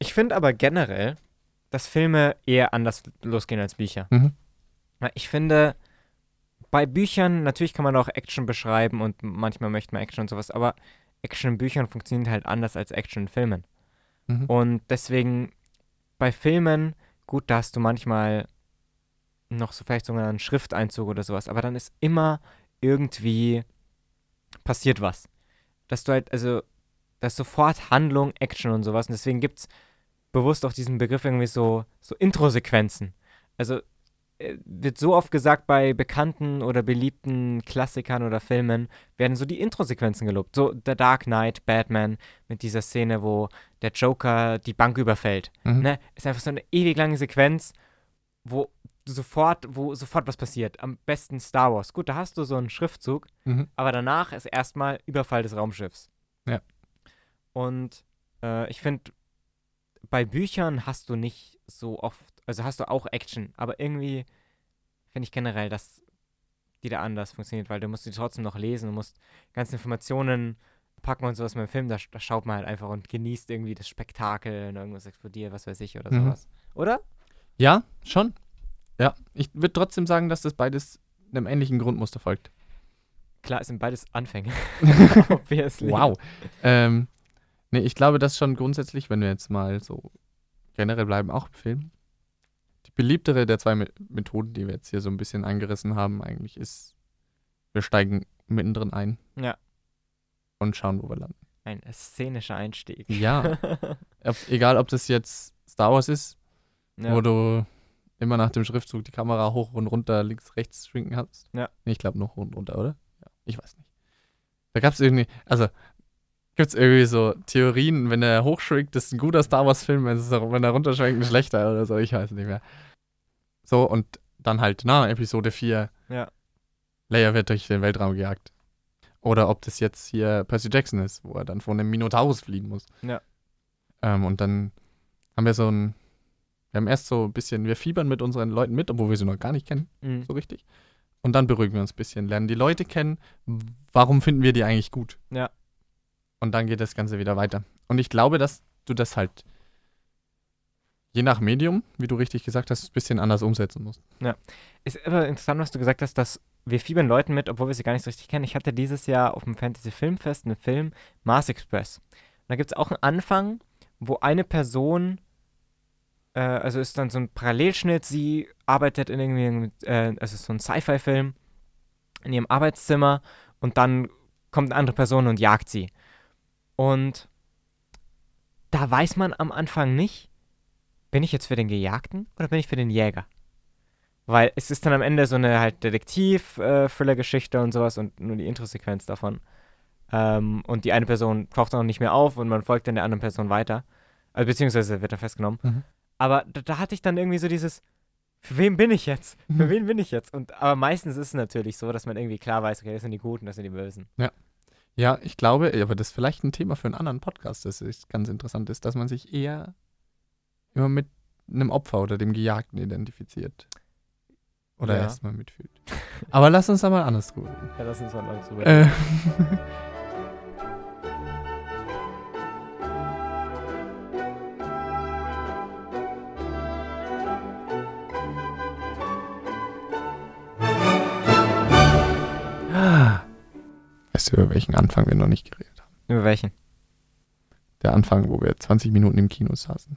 Ich finde aber generell, dass Filme eher anders losgehen als Bücher. Mhm. Ich finde, bei Büchern, natürlich kann man auch Action beschreiben und manchmal möchte man Action und sowas, aber Action in Büchern funktioniert halt anders als Action in Filmen. Mhm. Und deswegen bei Filmen, gut, da hast du manchmal noch so vielleicht sogar einen Schrifteinzug oder sowas, aber dann ist immer irgendwie passiert was. Dass du halt, also, dass sofort Handlung, Action und sowas. Und deswegen gibt es bewusst auch diesen Begriff irgendwie so, so Intro-Sequenzen. Also äh, wird so oft gesagt bei bekannten oder beliebten Klassikern oder Filmen, werden so die Intro-Sequenzen gelobt. So The Dark Knight, Batman, mit dieser Szene, wo der Joker die Bank überfällt. Mhm. Ne? Ist einfach so eine ewig lange Sequenz, wo sofort, wo sofort was passiert. Am besten Star Wars. Gut, da hast du so einen Schriftzug, Mhm. aber danach ist erstmal Überfall des Raumschiffs. Ja. Und äh, ich finde, bei Büchern hast du nicht so oft, also hast du auch Action, aber irgendwie finde ich generell, dass die da anders funktioniert, weil du musst die trotzdem noch lesen, du musst ganze Informationen packen und sowas. Beim Film, da, da schaut man halt einfach und genießt irgendwie das Spektakel, wenn irgendwas explodiert, was weiß ich oder Mhm. sowas. Oder? Ja, schon. Ja, ich würde trotzdem sagen, dass das beides einem ähnlichen Grundmuster folgt. Klar, es sind beides Anfänge. (laughs) (laughs) Obviously. Wow. ähm, nee, ich glaube, dass schon grundsätzlich, wenn wir jetzt mal so generell bleiben, auch im Film, die beliebtere der zwei Me Methoden, die wir jetzt hier so ein bisschen angerissen haben, eigentlich ist, wir steigen mittendrin ein. Ja. Und schauen, wo wir landen. Ein szenischer Einstieg. Ja. (laughs) Ob, egal, ob das jetzt Star Wars ist, ja. wo du immer nach dem Schriftzug die Kamera hoch und runter, links, rechts schwinken kannst. Ja. Nee, ich glaube noch hoch und runter, oder? Ja, ich weiß nicht. Da gab es irgendwie, also gibt es irgendwie so Theorien, wenn er hochschwingt, ist ein guter Star Wars-Film, wenn, wenn er runterschwenkt, ein schlechter oder so, ich weiß nicht mehr. So, und dann halt, na, Episode 4. Ja. Leia wird durch den Weltraum gejagt. Oder ob das jetzt hier Percy Jackson ist, wo er dann vor einem Minotaurus fliehen muss. Ja. Ähm, und dann haben wir so ein, wir haben erst so ein bisschen, wir fiebern mit unseren Leuten mit, obwohl wir sie noch gar nicht kennen, Mhm. so richtig. Und dann beruhigen wir uns ein bisschen, lernen die Leute kennen, warum finden wir die eigentlich gut. Ja. Und dann geht das Ganze wieder weiter. Und ich glaube, dass du das halt je nach Medium, wie du richtig gesagt hast, ein bisschen anders umsetzen musst. Ist aber interessant, was du gesagt hast, dass wir fiebern Leuten mit, obwohl wir sie gar nicht so richtig kennen. Ich hatte dieses Jahr auf dem Fantasy Filmfest einen Film, Mars Express. Und da gibt es auch einen Anfang, wo eine Person, äh, also ist dann so ein Parallelschnitt, sie arbeitet in irgendwie, äh, also so ein Sci-Fi-Film in ihrem Arbeitszimmer und dann kommt eine andere Person und jagt sie. Und da weiß man am Anfang nicht, bin ich jetzt für den Gejagten oder bin ich für den Jäger? Weil es ist dann am Ende so eine halt Detektiv-Thriller-Geschichte und sowas und nur die Intro-Sequenz davon. Ähm, und die eine Person taucht dann nicht mehr auf und man folgt dann der anderen Person weiter. Also, beziehungsweise wird er festgenommen. Mhm. Aber da, da hatte ich dann irgendwie so dieses, für wen bin ich jetzt? Für wen bin ich jetzt? Und aber meistens ist es natürlich so, dass man irgendwie klar weiß, okay, das sind die Guten, das sind die Bösen. Ja, ich glaube, aber das ist vielleicht ein Thema für einen anderen Podcast, das ist ganz interessant ist, dass man sich eher immer mit einem Opfer oder dem Gejagten identifiziert. Oder Ja. erstmal mitfühlt. Aber lass uns da mal anders drüber reden. Ja, lass uns mal noch drüber Äh, (laughs) weißt du, über welchen Anfang wir noch nicht geredet haben? Über welchen? Der Anfang, wo wir 20 Minuten im Kino saßen.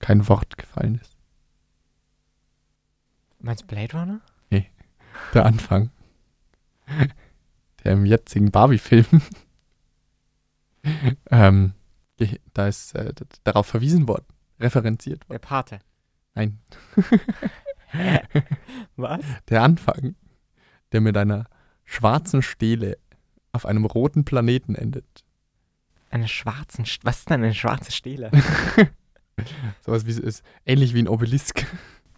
Kein Wort gefallen ist. Meinst du Blade Runner? Der Anfang. Der im jetzigen Barbie-Film. (laughs) ähm, da ist äh, darauf verwiesen worden. Referenziert worden. Der Pate. Nein. (laughs) (laughs) Was? Der Anfang, der mit einer schwarzen Stele auf einem roten Planeten endet. Eine schwarzen. St Was ist denn eine schwarze Stele? (laughs) Sowas wie es ist. Ähnlich wie ein Obelisk.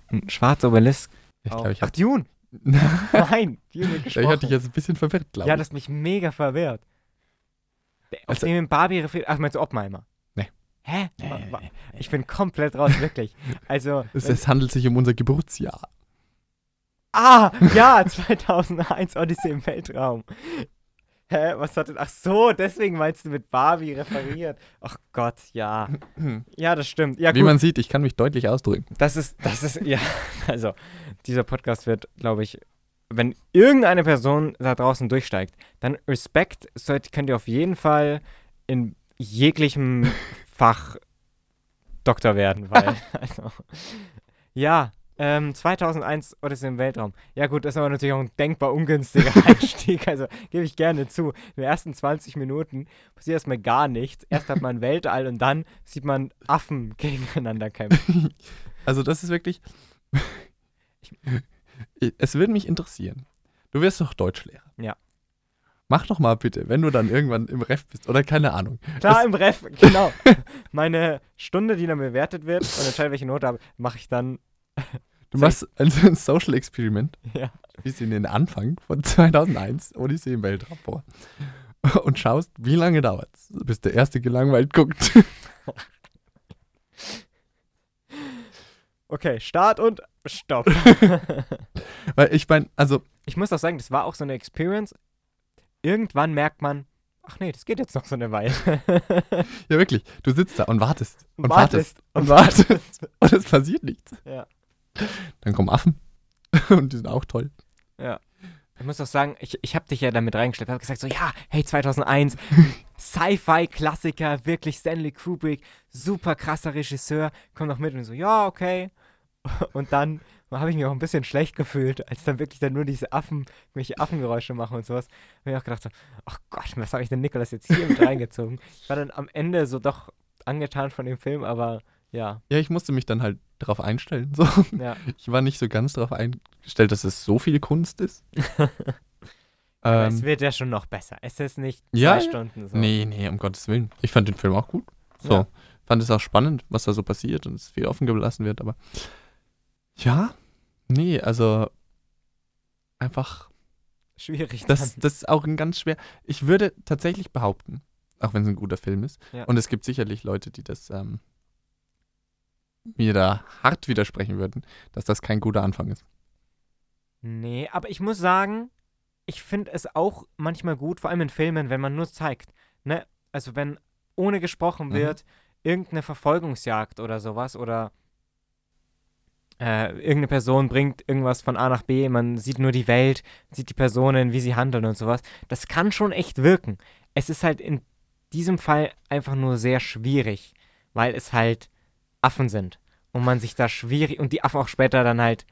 Ein schwarzer Obelisk. Ich glaube, ich Ach, Dune. (laughs) Nein, Dune ich hatte dich jetzt ein bisschen verwirrt, glaube Ja, ich. das hat mich mega verwirrt. Auf Also- dem Barbie referiert. Ach, meinst du Oppenheimer? Nee. Hä? Nee. Ich bin komplett raus, wirklich. Also. (laughs) Es, es handelt sich um unser Geburtsjahr. Ah, ja, (laughs) 2001 Odyssey im Weltraum. Hä, was hat denn? Ach so, deswegen meinst du mit Barbie referiert. Ach Gott, ja. (clears throat) Ja, das stimmt. Ja, Wie gut. man sieht, ich kann mich deutlich ausdrücken. Das ist, das ist, ja, (laughs) also, dieser Podcast wird, glaube ich, wenn irgendeine Person da draußen durchsteigt, dann Respekt sollt, könnt ihr auf jeden Fall in jeglichem (laughs) Fach Doktor werden, weil, also, ja, ähm, 2001 Odyssey im Weltraum. Ja gut, das ist aber natürlich auch ein denkbar ungünstiger (laughs) Einstieg, also gebe ich gerne zu. In den ersten 20 Minuten passiert erstmal gar nichts. Erst hat man Weltall und dann sieht man Affen gegeneinander kämpfen. (laughs) Also das ist wirklich. (laughs) es würde mich interessieren. Du wirst doch Deutschlehrer. Ja. Mach doch mal bitte, wenn du dann irgendwann im Ref bist oder keine Ahnung. Klar, im Ref, genau. Meine Stunde, die dann bewertet wird und entscheide, welche Note habe, mache ich dann, Du machst also ein Social Experiment, ja. wie in den Anfang von 2001 Odyssey im Weltraum vor. Und schaust, wie lange dauert's, bis der Erste gelangweilt guckt. (laughs) Okay, Start und Stopp. (laughs) Weil ich meine, also, ich muss auch sagen, das war auch so eine Experience. Irgendwann merkt man, ach nee, das geht jetzt noch so eine Weile. (laughs) ja wirklich, du sitzt da und wartest. Und wartest wartest. Und wartest. Und es passiert nichts. Ja. Dann kommen Affen. (laughs) Und die sind auch toll. Ich muss auch sagen, ich, ich habe dich ja damit reingeschleppt. habe gesagt so, ja, hey, 2001, Sci-Fi-Klassiker, wirklich Stanley Kubrick, super krasser Regisseur, komm doch mit. Und so, ja, okay. (laughs) Und dann habe ich mich auch ein bisschen schlecht gefühlt, als dann wirklich dann nur diese Affen, welche Affengeräusche machen und sowas. Und ich auch gedacht so, ach Gott, was habe ich denn Nikolas jetzt hier mit reingezogen? Ich war dann am Ende so doch angetan von dem Film, aber ja, Ja, ich musste mich dann halt darauf einstellen. So. ja. (laughs) Ich war nicht so ganz darauf eingestellt, dass es so viel Kunst ist. (laughs) Aber es ähm, wird ja schon noch besser. Es ist nicht zwei Ja. Stunden so. nee, nee, um Gottes Willen. Ich fand den Film auch gut. So. Ja. Fand es auch spannend, was da so passiert und es viel offen gelassen wird, aber ja, nee, also einfach, Schwierig. das, das ist auch ein ganz schwer. Ich würde tatsächlich behaupten, auch wenn es ein guter Film ist, Ja. und es gibt sicherlich Leute, die das ähm, mir da hart widersprechen würden, dass das kein guter Anfang ist. Nee, aber ich muss sagen, ich finde es auch manchmal gut, vor allem in Filmen, wenn man nur zeigt. Ne? Also wenn ohne gesprochen Mhm. wird, irgendeine Verfolgungsjagd oder sowas oder äh, irgendeine Person bringt irgendwas von A nach B, man sieht nur die Welt, sieht die Personen, wie sie handeln und sowas. Das kann schon echt wirken. Es ist halt in diesem Fall einfach nur sehr schwierig, weil es halt Affen sind und man sich da schwierig und die Affen auch später dann halt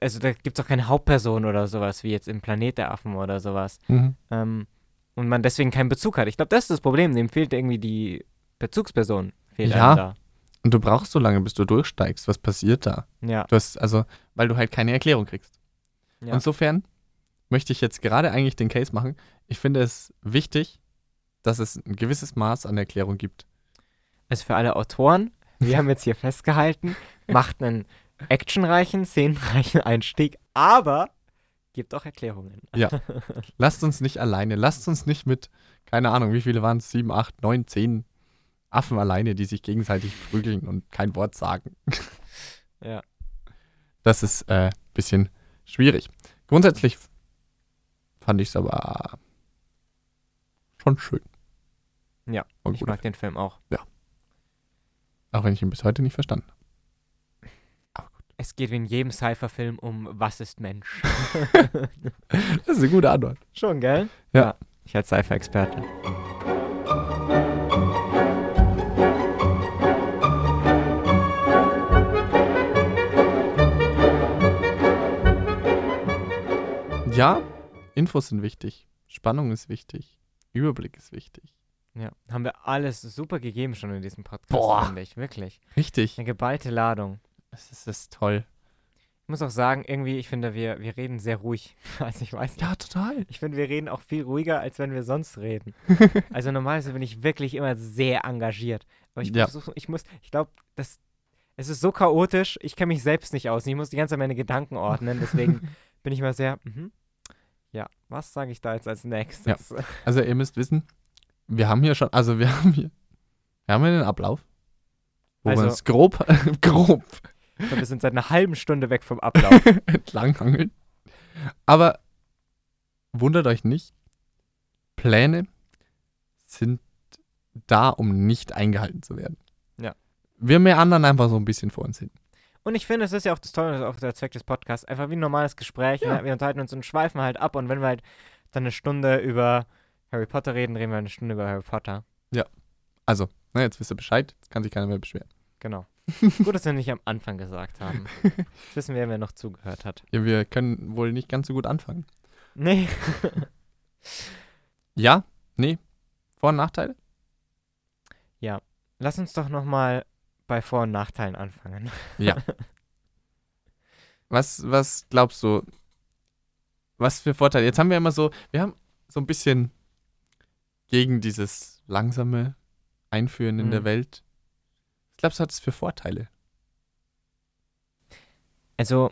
also da gibt es auch keine Hauptperson oder sowas, wie jetzt im Planet der Affen oder sowas. Ähm, und man deswegen keinen Bezug hat. Ich glaube, das ist das Problem. Dem fehlt irgendwie die Bezugsperson. Fehlt Ja. da. Und du brauchst so lange, bis du durchsteigst. Was passiert da? Ja. Du hast, also, weil du halt keine Erklärung kriegst. Ja. Insofern möchte ich jetzt gerade eigentlich den Case machen. ich finde es wichtig, dass es ein gewisses Maß an Erklärung gibt. Also für alle Autoren, wir haben jetzt hier festgehalten, macht einen actionreichen, szenenreichen Einstieg, aber gibt auch Erklärungen. Ja. Lasst uns nicht alleine. Lasst uns nicht mit, keine Ahnung, wie viele waren es? Sieben, acht, neun, zehn Affen alleine, die sich gegenseitig prügeln und kein Wort sagen. Ja. Das ist ein äh, bisschen schwierig. Grundsätzlich fand ich es aber schon schön. Ja, ich mag den Film auch. Auch wenn ich ihn bis heute nicht verstanden habe. Es geht wie in jedem Cypher-Film um Was ist Mensch? (laughs) (laughs) Das ist eine gute Antwort. Schon, gell? Ja. Ich als Cypher-Experte. Ja, Infos sind wichtig. Spannung ist wichtig. Überblick ist wichtig. Ja, haben wir alles super gegeben schon in diesem Podcast, Boah. finde ich. Wirklich. Richtig. Eine geballte Ladung. Das ist, ist toll. Ich muss auch sagen, irgendwie, ich finde, wir, wir reden sehr ruhig. (laughs) Also ich weiß nicht. Ja, total. Ich finde, wir reden auch viel ruhiger, als wenn wir sonst reden. (laughs) also normalerweise bin ich wirklich immer sehr engagiert. Aber ich Ja. versuche, ich muss, ich glaube, das, es ist so chaotisch, ich kenne mich selbst nicht aus. Ich muss die ganze Zeit meine Gedanken ordnen. Deswegen (laughs) bin ich immer sehr, mhm. ja, was sage ich da jetzt als nächstes? Also ihr müsst wissen, wir haben hier schon, also wir (laughs) haben hier, wir haben hier den Ablauf, wo Also- wir uns grob, (laughs) grob wir sind seit einer halben Stunde weg vom Ablauf. (laughs) entlanghangeln. Aber wundert euch nicht, Pläne sind da, um nicht eingehalten zu werden. Ja. Wir meandern einfach so ein bisschen vor uns hin. Und ich finde, es ist ja auch das Tolle, das ist auch der Zweck des Podcasts, einfach wie ein normales Gespräch. Ja. Ne? Wir unterhalten uns und schweifen halt ab. Und wenn wir halt dann eine Stunde über Harry Potter reden, reden wir eine Stunde über Harry Potter. Also, na, jetzt wisst ihr Bescheid, jetzt kann sich keiner mehr beschweren. Genau. (laughs) Gut, dass wir nicht am Anfang gesagt haben. Jetzt (laughs) wissen wir, wer noch zugehört hat. Ja, wir können wohl nicht ganz so gut anfangen. Nee. (laughs) Ja, nee, Vor- und Nachteile? Lass uns doch nochmal bei Vor- und Nachteilen anfangen. Ja. was, was glaubst du, was für Vorteile? Jetzt haben wir immer so, wir haben so ein bisschen gegen dieses langsame Einführen in Mhm. der Welt. Was glaubst du, hat es für Vorteile? Also,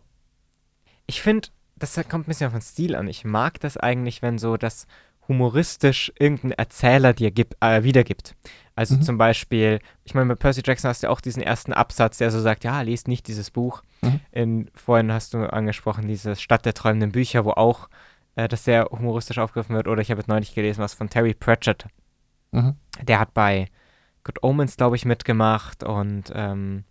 ich finde, das kommt ein bisschen auf den Stil an. Ich mag das eigentlich, wenn so das humoristisch irgendein Erzähler dir gibt, äh, wiedergibt. Also Mhm. zum Beispiel, ich meine, bei Percy Jackson hast du ja auch diesen ersten Absatz, der so sagt, ja, lest nicht dieses Buch. Mhm. In, vorhin hast du angesprochen, diese Stadt der träumenden Bücher, wo auch äh, das sehr humoristisch aufgegriffen wird. Oder ich habe jetzt neulich gelesen, was von Terry Pratchett. Mhm. Der hat bei Good Omens, glaube ich, mitgemacht und ähm,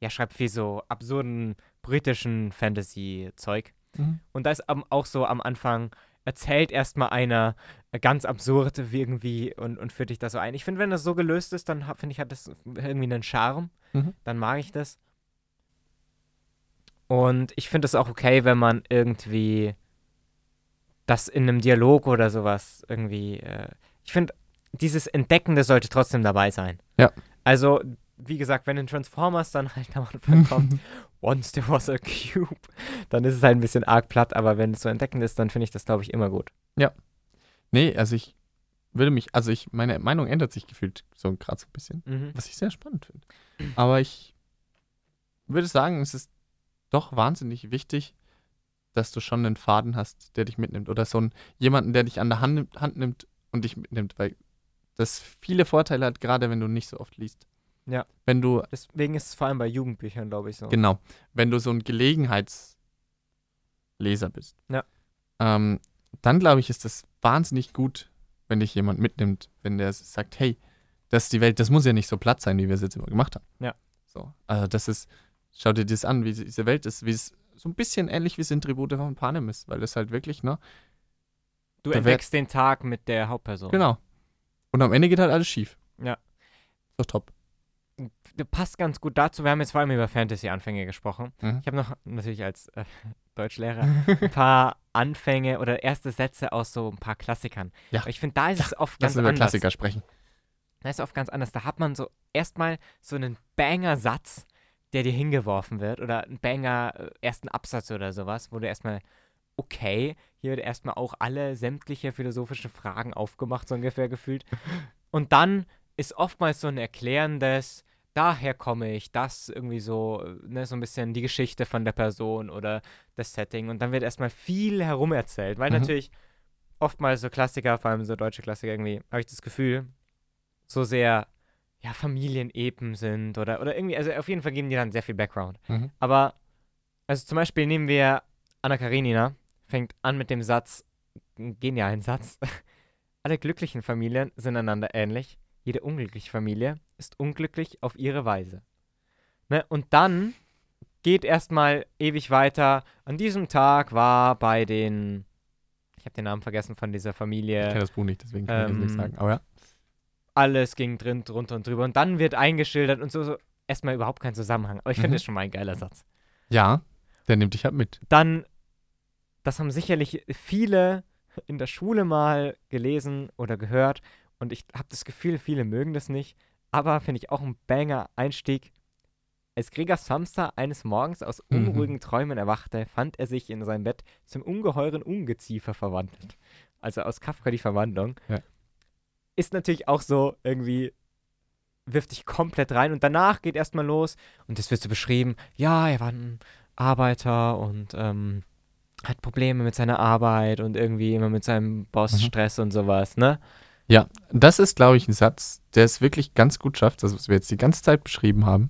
ja, schreibt viel so absurden britischen Fantasy-Zeug. Mhm. Und da ist auch so am Anfang, erzählt erstmal einer äh, ganz absurd wie irgendwie und, und führt dich da so ein. Ich finde, wenn das so gelöst ist, dann finde ich, hat das irgendwie einen Charme. Mhm. Dann mag ich das. Und ich finde es auch okay, wenn man irgendwie das in einem Dialog oder sowas irgendwie. Äh, ich finde, dieses Entdeckende sollte trotzdem dabei sein. Ja. Also, wie gesagt, wenn in Transformers dann halt (laughs) am Anfang kommt, (laughs) once there was a cube, dann ist es halt ein bisschen arg platt, aber wenn es so entdeckend ist, dann finde ich das, glaube ich, immer gut. Nee, also ich würde mich, also ich, meine Meinung ändert sich gefühlt so gerade so ein bisschen, Mhm. was ich sehr spannend finde. Aber ich würde sagen, es ist doch wahnsinnig wichtig, dass du schon einen Faden hast, der dich mitnimmt. Oder so einen, jemanden, der dich an der Hand, nimmt- Hand nimmt und dich mitnimmt, weil das viele Vorteile hat, gerade wenn du nicht so oft liest. Ja. Wenn du, Deswegen ist es vor allem bei Jugendbüchern, glaube ich, so. genau, wenn du so ein Gelegenheitsleser bist. Ja. Ähm, dann glaube ich, ist das wahnsinnig gut, wenn dich jemand mitnimmt, wenn der sagt, hey, das ist die Welt, das muss ja nicht so platt sein, wie wir es jetzt immer gemacht haben. Ja. So, also das ist, schau dir das an, wie diese Welt ist, wie es so ein bisschen ähnlich wie es in Tribute von Panem ist, weil das halt wirklich, ne? Du entdeckst den Tag mit der Hauptperson. Genau. Und am Ende geht halt alles schief. Ja. Ist doch top. Das passt ganz gut dazu. Wir haben jetzt vor allem über Fantasy-Anfänge gesprochen. Mhm. Ich habe noch natürlich als äh, (laughs) Deutschlehrer (laughs) ein paar Anfänge oder erste Sätze aus so ein paar Klassikern. Ja. Ich finde, da ist es oft Lass ganz uns über anders. Klassiker sprechen. Da ist es oft ganz anders. Da hat man so erstmal so einen Banger-Satz, der dir hingeworfen wird oder einen Banger äh, ersten Absatz oder sowas, wo du erstmal okay, hier wird erstmal auch alle sämtliche philosophische Fragen aufgemacht, so ungefähr gefühlt. (laughs) Und dann ist oftmals so ein erklärendes, daher komme ich, das irgendwie so, ne, so ein bisschen die Geschichte von der Person oder das Setting. Und dann wird erstmal viel herumerzählt, weil Mhm. natürlich oftmals so Klassiker, vor allem so deutsche Klassiker irgendwie, habe ich das Gefühl, so sehr, ja, Familienepen sind oder, oder irgendwie, also auf jeden Fall geben die dann sehr viel Background. Mhm. Aber, also zum Beispiel nehmen wir Anna Karenina, fängt an mit dem Satz, genialen Satz. (laughs) Alle glücklichen Familien sind einander ähnlich. Jede unglückliche Familie ist unglücklich auf ihre Weise. Ne? Und dann geht erstmal ewig weiter. An diesem Tag war bei den, ich habe den Namen vergessen von dieser Ich Familie, kenne das Buch nicht, deswegen kann ich das nicht Ähm, sagen. Aber ja. Alles ging drin, drunter und drüber. Und dann wird eingeschildert und so, so erstmal überhaupt kein Zusammenhang. Aber ich finde Mhm. das schon mal ein geiler Satz. Ja, der nimmt dich halt mit. dann, das haben sicherlich viele in der Schule mal gelesen oder gehört und ich habe das Gefühl, viele mögen das nicht, aber finde ich auch ein Banger-Einstieg. Als Gregor Samsa eines Morgens aus Mhm. unruhigen Träumen erwachte, fand er sich in seinem Bett zum ungeheuren Ungeziefer verwandelt. Also aus Kafka die Verwandlung. Ja. Ist natürlich auch so irgendwie, wirft dich komplett rein und danach geht erstmal los und das wird so beschrieben, ja, er war ein Arbeiter und ähm, hat Probleme mit seiner Arbeit und irgendwie immer mit seinem Boss Mhm. Stress und sowas, ne? Ja, das ist, glaube ich, ein Satz, der es wirklich ganz gut schafft, das, was wir jetzt die ganze Zeit beschrieben haben,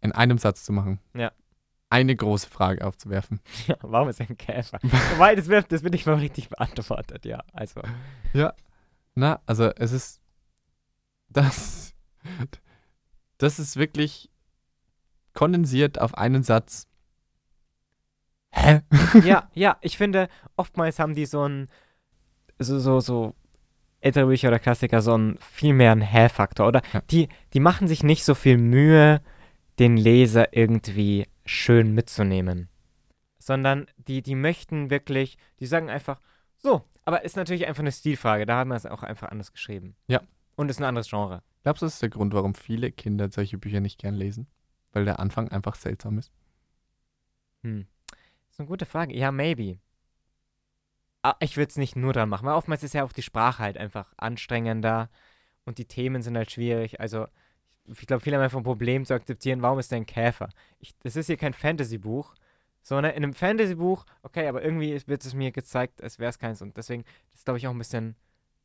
in einem Satz zu machen. Ja. Eine große Frage aufzuwerfen. (laughs) Ja, warum ist er ein Käfer? Wobei, das wird, das wird nicht mal richtig beantwortet, ja. Also, Na, also es ist das, (laughs) das ist wirklich kondensiert auf einen Satz. Hä? (laughs) ja, ja, ich finde, oftmals haben die so ein, so, so, so ältere Bücher oder Klassiker so einen viel mehr einen Hä-Faktor, oder? Ja. Die, die machen sich nicht so viel Mühe, den Leser irgendwie schön mitzunehmen. Sondern die, die möchten wirklich, die sagen einfach, so, aber ist natürlich einfach eine Stilfrage, da haben wir es auch einfach anders geschrieben. Ja. Und ist ein anderes Genre. Glaubst du, das ist der Grund, warum viele Kinder solche Bücher nicht gern lesen? Weil der Anfang einfach seltsam ist. Hm. Das ist eine gute Frage. Ja, maybe. Ah, ich würde es nicht nur dran machen, weil oftmals ist ja auch die Sprache halt einfach anstrengender und die Themen sind halt schwierig. Also, ich glaube, viele haben einfach ein Problem zu akzeptieren, warum ist der ein Käfer? Ich, das ist hier kein Fantasy-Buch, sondern in einem Fantasy-Buch, okay, aber irgendwie wird es mir gezeigt, als wäre es keins und deswegen ist es, glaube ich, auch ein bisschen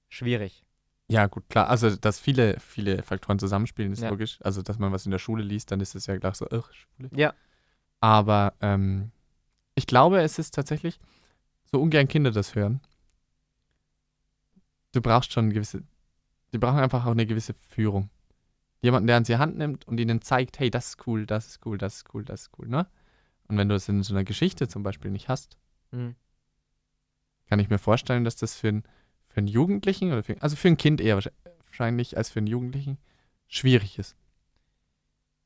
schwierig. Ja, gut, klar. Also, dass viele, viele Faktoren zusammenspielen, ist Ja. logisch. Also, dass man was in der Schule liest, dann ist es ja gleich so, ach, Schule. Ja. Aber ähm, ich glaube, es ist tatsächlich, so ungern Kinder das hören. Du brauchst schon eine gewisse, die brauchen einfach auch eine gewisse Führung. Jemanden, der an sie Hand nimmt und ihnen zeigt, hey, das ist cool, das ist cool, das ist cool, das ist cool, ne? Und wenn du es in so einer Geschichte zum Beispiel nicht hast, Hm. kann ich mir vorstellen, dass das für, ein, für einen Jugendlichen oder für, also für ein Kind eher wahrsch- wahrscheinlich als für einen Jugendlichen schwierig ist.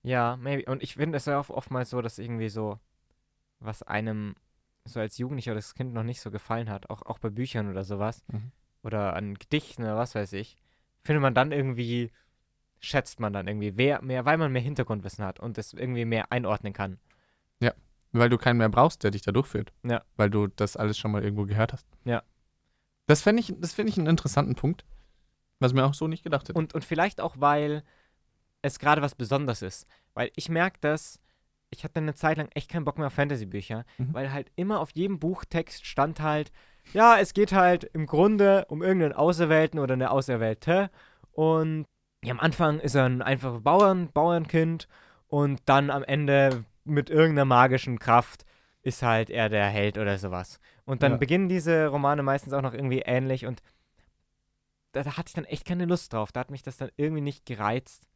Ja, maybe. Und ich finde es ja auch oftmals so, dass irgendwie so, was einem so als Jugendlicher oder das Kind noch nicht so gefallen hat, auch, auch bei Büchern oder sowas, Mhm. oder an Gedichten oder was weiß ich, findet man dann irgendwie, schätzt man dann irgendwie wer, mehr, weil man mehr Hintergrundwissen hat und es irgendwie mehr einordnen kann. Weil du keinen mehr brauchst, der dich da durchführt. Ja. Weil du das alles schon mal irgendwo gehört hast. Ja. Das fände ich, das finde ich einen interessanten Punkt, was mir auch so nicht gedacht hätte. Und, und vielleicht auch, weil es gerade was Besonderes ist. Weil ich merke das, ich hatte eine Zeit lang echt keinen Bock mehr auf Fantasy-Bücher, Mhm. weil halt immer auf jedem Buchtext stand halt, ja, es geht halt im Grunde um irgendeinen Auserwählten oder eine Auserwählte. Und ja, am Anfang ist er ein einfaches Bauern, Bauernkind und dann am Ende mit irgendeiner magischen Kraft ist halt er der Held oder sowas. Und dann Ja. beginnen diese Romane meistens auch noch irgendwie ähnlich und da, da hatte ich dann echt keine Lust drauf. Da hat mich das dann irgendwie nicht gereizt.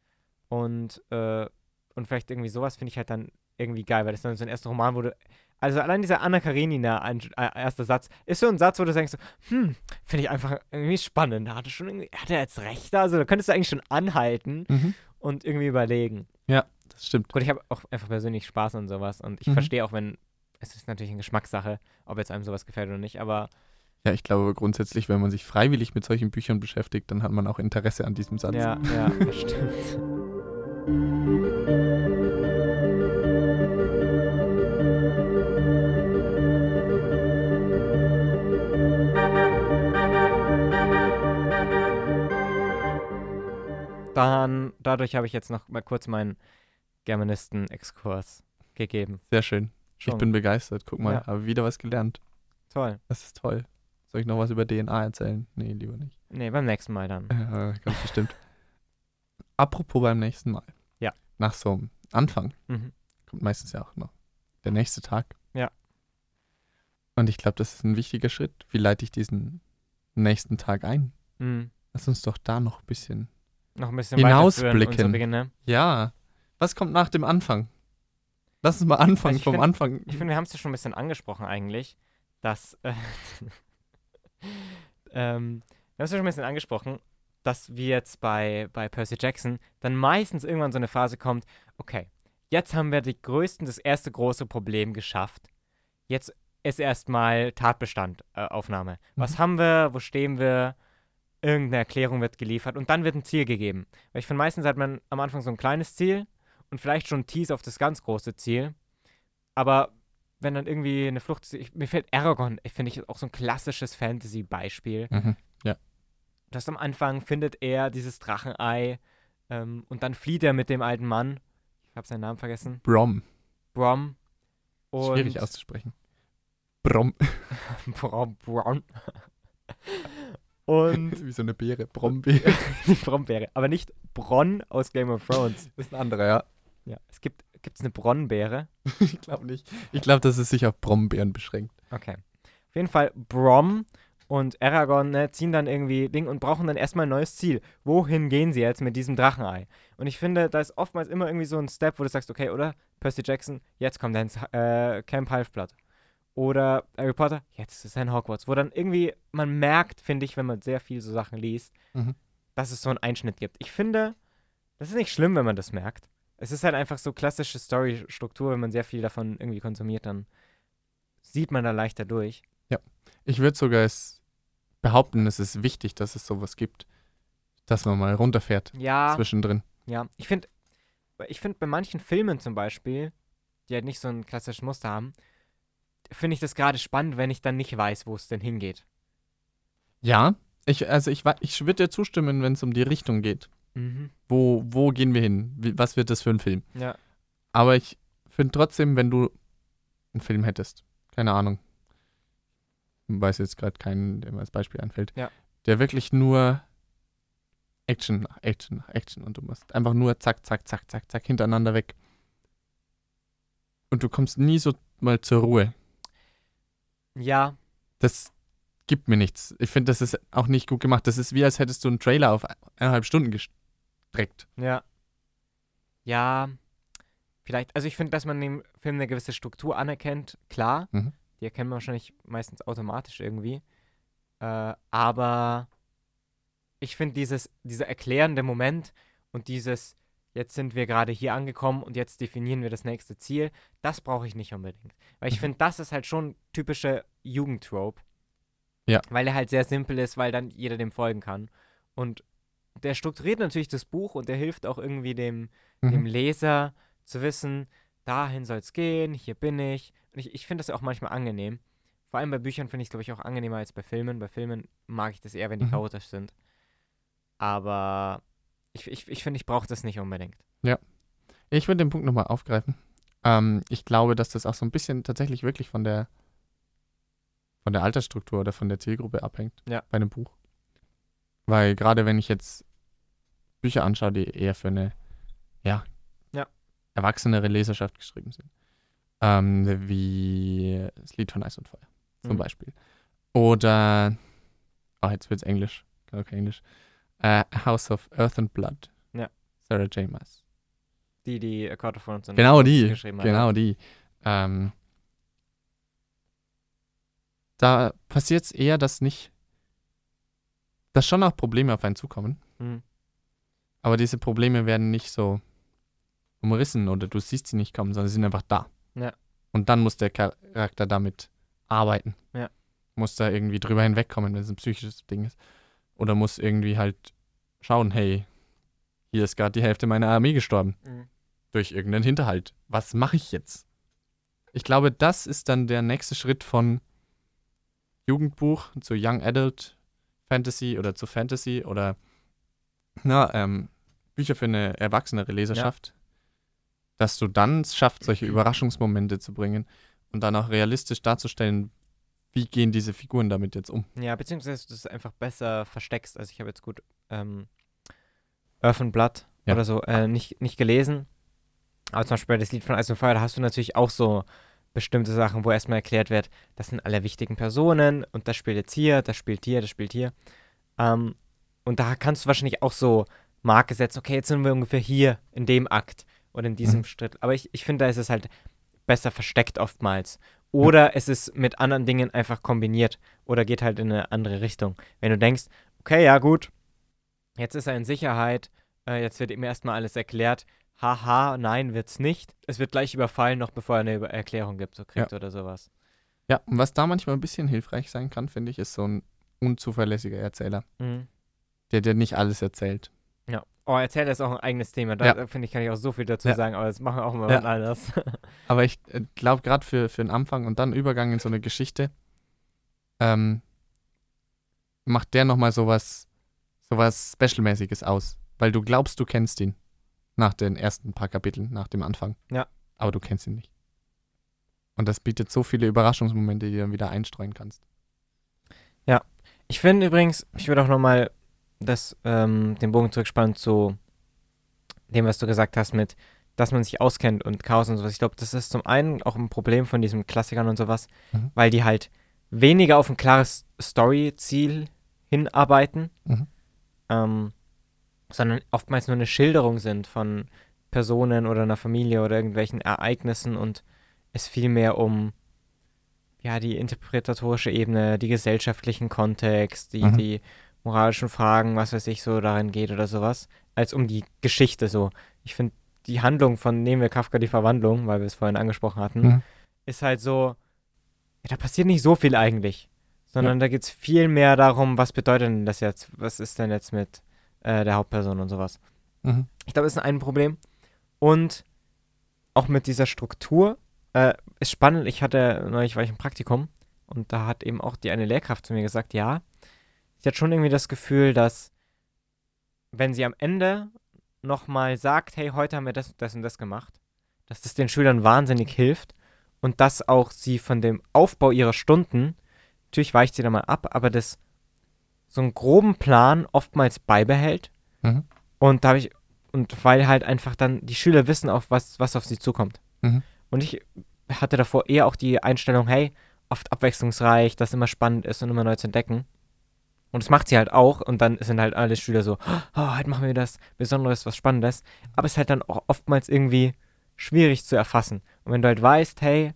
Und, äh, und vielleicht irgendwie sowas finde ich halt dann irgendwie geil, weil das dann so ein erster Roman wurde. Also allein dieser Anna Karenina ein, äh, erster Satz ist so ein Satz, wo du denkst, so, hm, finde ich einfach irgendwie spannend. Da hatte schon irgendwie, hat er jetzt recht da? Also da könntest du eigentlich schon anhalten Mhm. und irgendwie überlegen. Das stimmt. Gut, ich habe auch einfach persönlich Spaß an sowas und ich mhm. verstehe auch, wenn es ist natürlich eine Geschmackssache, ob jetzt einem sowas gefällt oder nicht, aber. Ja, ich glaube grundsätzlich, wenn man sich freiwillig mit solchen Büchern beschäftigt, dann hat man auch Interesse an diesem Satz. Ja, ja, das stimmt. Dann, dadurch habe ich jetzt noch mal kurz meinen Germanisten-Exkurs gegeben. Sehr schön. Schon. Ich bin begeistert. Guck mal, Ja. habe wieder was gelernt. toll. Das ist toll. Soll ich noch was über DNA erzählen? Nee, lieber nicht. Nee, beim nächsten Mal dann. (laughs) Ja, ganz bestimmt. Apropos beim nächsten Mal. Ja. Nach so einem Anfang Mhm. kommt meistens ja auch noch der nächste Tag. Ja. Und ich glaube, das ist ein wichtiger Schritt. Wie leite ich diesen nächsten Tag ein? Mhm. Lass uns doch da noch ein bisschen. Noch ein bisschen Hinausblicken. Beginn, ne? Ja. Was kommt nach dem Anfang? Lass uns mal anfangen Also vom find- Anfang. Ich finde, wir haben es ja schon ein bisschen angesprochen eigentlich, dass äh, (laughs) ähm, wir haben es ja schon ein bisschen angesprochen, dass wir jetzt bei, bei Percy Jackson dann meistens irgendwann so eine Phase kommt, okay, jetzt haben wir die größten, das erste große Problem geschafft. Jetzt ist erstmal Tatbestandaufnahme. Äh, Aufnahme. Was Mhm. haben wir, wo stehen wir? Irgendeine Erklärung wird geliefert und dann wird ein Ziel gegeben. Weil ich finde, meistens hat man am Anfang so ein kleines Ziel und vielleicht schon ein Tease auf das ganz große Ziel. Aber wenn dann irgendwie eine Flucht, ich, mir fällt Aragorn, ich finde ich auch so ein klassisches Fantasy-Beispiel. Mhm. Das am Anfang findet er dieses Drachenei ähm, und dann flieht er mit dem alten Mann. Ich habe seinen Namen vergessen. Brom. Brom. Und Schwierig auszusprechen. Brom. (laughs) Brom. Brom. und (laughs) Wie so eine Beere. Brombeere. die (laughs) Brombeere. Aber nicht Bronn aus Game of Thrones. Das ist ein anderer, ja. Ja, es gibt gibt's eine Bronnbeere. (laughs) Ich glaube nicht. Ich glaube, dass es sich auf Brombeeren beschränkt. Okay. Auf jeden Fall Brom und Aragorn ne, ziehen dann irgendwie Ding und brauchen dann erstmal ein neues Ziel. Wohin gehen sie jetzt mit diesem Drachenei? Und ich finde, da ist oftmals immer irgendwie so ein Step, wo du sagst, okay, oder Percy Jackson, jetzt kommt ins äh, Camp Halfblood. Oder Harry Potter, jetzt ist er in Hogwarts. Wo dann irgendwie, man merkt, finde ich, wenn man sehr viel so Sachen liest, Mhm. dass es so einen Einschnitt gibt. Ich finde, das ist nicht schlimm, wenn man das merkt. Es ist halt einfach so klassische Storystruktur, wenn man sehr viel davon irgendwie konsumiert, dann sieht man da leichter durch. Ich würde sogar es behaupten, es ist wichtig, dass es sowas gibt, dass man mal runterfährt Ja, zwischendrin. ja. Ich finde, ich finde bei manchen Filmen zum Beispiel, die halt nicht so ein klassisches Muster haben, finde ich das gerade spannend, wenn ich dann nicht weiß, wo es denn hingeht. Ja, ich, also ich, ich würde dir zustimmen, wenn es um die Richtung geht. Mhm. Wo, wo gehen wir hin? Wie, was wird das für ein Film? Ja. Aber ich finde trotzdem, wenn du einen Film hättest, keine Ahnung, ich weiß jetzt gerade keinen, der mir als Beispiel einfällt, Ja. der wirklich nur Action nach Action nach Action und du musst einfach nur zack, zack, zack, zack, zack hintereinander weg. Und du kommst nie so mal zur Ruhe. Ja, Das gibt mir nichts. Ich finde, das ist auch nicht gut gemacht. Das ist wie, als hättest du einen Trailer auf eineinhalb Stunden gestreckt. ja. Ja, vielleicht, also ich finde, dass man dem Film eine gewisse Struktur anerkennt, klar. Mhm. Die erkennt man wahrscheinlich meistens automatisch irgendwie. Äh, aber ich finde dieses, dieser erklärende Moment und dieses, jetzt sind wir gerade hier angekommen und jetzt definieren wir das nächste Ziel, das brauche ich nicht unbedingt. Weil ich Mhm. finde, das ist halt schon typische Jugendtrope. Ja. Weil er halt sehr simpel ist, weil dann jeder dem folgen kann. Und der strukturiert natürlich das Buch und der hilft auch irgendwie dem, dem Mhm. Leser zu wissen, dahin soll es gehen, hier bin ich. Und ich, ich finde das auch manchmal angenehm. Vor allem bei Büchern finde ich es, glaube ich, auch angenehmer als bei Filmen. Bei Filmen mag ich das eher, wenn die Mhm. chaotisch sind. Aber ich, ich, ich finde, ich brauche das nicht unbedingt. Ich würde den Punkt nochmal aufgreifen. Ähm, ich glaube, dass das auch so ein bisschen tatsächlich wirklich von der von der Altersstruktur oder von der Zielgruppe abhängt Ja. bei einem Buch. Weil gerade wenn ich jetzt Bücher anschaue, die eher für eine ja, Ja. erwachsenere Leserschaft geschrieben sind, ähm, wie das Lied von Eis und Feuer zum Mhm. Beispiel. Oder, oh, jetzt wird's Englisch, okay, Englisch. Äh, House of Earth and Blood. Ja. Sarah J. Maas. Die, die A Court of Thorns Genau die, geschrieben hat. genau die. Ähm, da passiert es eher, dass nicht, dass schon auch Probleme auf einen zukommen, Mhm. Aber diese Probleme werden nicht so umrissen oder du siehst sie nicht kommen, sondern sie sind einfach da. Ja. Und dann muss der Charakter damit arbeiten. Ja. Muss da irgendwie drüber hinwegkommen, wenn es ein psychisches Ding ist. Oder muss irgendwie halt schauen, hey, hier ist gerade die Hälfte meiner Armee gestorben Mhm. durch irgendeinen Hinterhalt. Was mache ich jetzt? Ich glaube, das ist dann der nächste Schritt von Jugendbuch zu Young Adult Fantasy oder zu Fantasy oder na, ähm, Bücher für eine erwachsenere Leserschaft, dass du dann es schaffst, solche Überraschungsmomente zu bringen und dann auch realistisch darzustellen, wie gehen diese Figuren damit jetzt um. Ja, beziehungsweise du es einfach besser versteckst. Also ich habe jetzt gut ähm, Earth and Blood Ja. oder so äh, nicht, nicht gelesen. Aber zum Beispiel das Lied von Eis und Feuer, da hast du natürlich auch so bestimmte Sachen, wo erstmal erklärt wird, das sind alle wichtigen Personen und das spielt jetzt hier, das spielt hier, das spielt hier. Ähm, und da kannst du wahrscheinlich auch so Marke setzen, okay, jetzt sind wir ungefähr hier in dem Akt oder in diesem Mhm. Schritt. Aber ich, ich finde, da ist es halt besser versteckt oftmals. Oder es ist mit anderen Dingen einfach kombiniert oder geht halt in eine andere Richtung. Wenn du denkst, okay, ja gut, jetzt ist er in Sicherheit, äh, jetzt wird ihm erstmal alles erklärt. Haha, nein, wird's nicht. Es wird gleich überfallen, noch bevor er eine Erklärung gibt, so kriegt oder sowas. Ja, und was da manchmal ein bisschen hilfreich sein kann, finde ich, ist so ein unzuverlässiger Erzähler, Mhm. der dir nicht alles erzählt. Ja. Oh, erzähl ist auch ein eigenes Thema. Da Ja. finde ich, kann ich auch so viel dazu Ja. sagen, aber das machen wir auch mal Ja. ja. anders. (laughs) Aber ich glaube, gerade für, für den Anfang und dann Übergang in so eine Geschichte, ähm, macht der nochmal sowas, sowas Specialmäßiges aus. Weil du glaubst, du kennst ihn. Nach den ersten paar Kapiteln, nach dem Anfang. Ja. Aber du kennst ihn nicht. Und das bietet so viele Überraschungsmomente, die du dann wieder einstreuen kannst. Ich finde übrigens, ich würde auch nochmal das, ähm, den Bogen zurückspannen zu dem, was du gesagt hast mit, dass man sich auskennt und Chaos und sowas. Ich glaube, das ist zum einen auch ein Problem von diesen Klassikern und sowas, Mhm. weil die halt weniger auf ein klares Story-Ziel hinarbeiten, Mhm. ähm, sondern oftmals nur eine Schilderung sind von Personen oder einer Familie oder irgendwelchen Ereignissen und es viel mehr um ja, die interpretatorische Ebene, die gesellschaftlichen Kontext, die, Mhm. die moralischen Fragen, was weiß ich, so darin geht oder sowas, als um die Geschichte so. Ich finde, die Handlung von Nehmen wir Kafka die Verwandlung, weil wir es vorhin angesprochen hatten, Mhm. ist halt so, ja, da passiert nicht so viel eigentlich, sondern da geht es viel mehr darum, was bedeutet denn das jetzt, was ist denn jetzt mit äh, der Hauptperson und sowas. Mhm. Ich glaube, das ist ein Problem. Und auch mit dieser Struktur äh, ist spannend. Ich hatte, neulich war ich im Praktikum und da hat eben auch die eine Lehrkraft zu mir gesagt, ja, sie hat schon irgendwie das Gefühl, dass wenn sie am Ende nochmal sagt, hey, heute haben wir das, das und das gemacht, dass das den Schülern wahnsinnig hilft und dass auch sie von dem Aufbau ihrer Stunden, natürlich weicht sie da mal ab, aber das so einen groben Plan oftmals beibehält. Mhm. Und da habe ich, und weil halt einfach dann die Schüler wissen, auf was, was auf sie zukommt. Mhm. Und ich hatte davor eher auch die Einstellung, hey, oft abwechslungsreich, dass immer spannend ist und immer neu zu entdecken. Und das macht sie halt auch. Und dann sind halt alle Schüler so, oh, heute machen wir das Besonderes, was Spannendes. Aber es ist halt dann auch oftmals irgendwie schwierig zu erfassen. Und wenn du halt weißt, hey,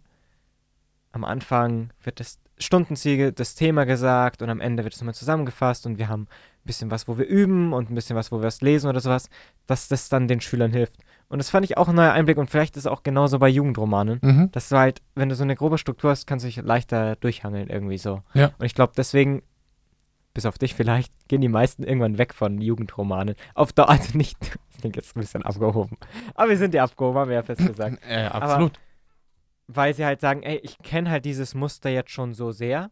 am Anfang wird das Stundenziel, das Thema gesagt und am Ende wird es nochmal zusammengefasst und wir haben ein bisschen was, wo wir üben und ein bisschen was, wo wir es lesen oder sowas, dass das dann den Schülern hilft. Und das fand ich auch ein neuer Einblick und vielleicht ist es auch genauso bei Jugendromanen, Mhm. dass du halt, wenn du so eine grobe Struktur hast, kannst du dich leichter durchhangeln irgendwie so. Ja. Und ich glaube, deswegen, bis auf dich vielleicht, gehen die meisten irgendwann weg von Jugendromanen. Auf Dauer, also nicht, ich denke jetzt ein bisschen abgehoben. Aber wir sind ja abgehoben, haben wir ja fest gesagt. (clears throat) Äh, absolut. Weil sie halt sagen, ey, ich kenne halt dieses Muster jetzt schon so sehr,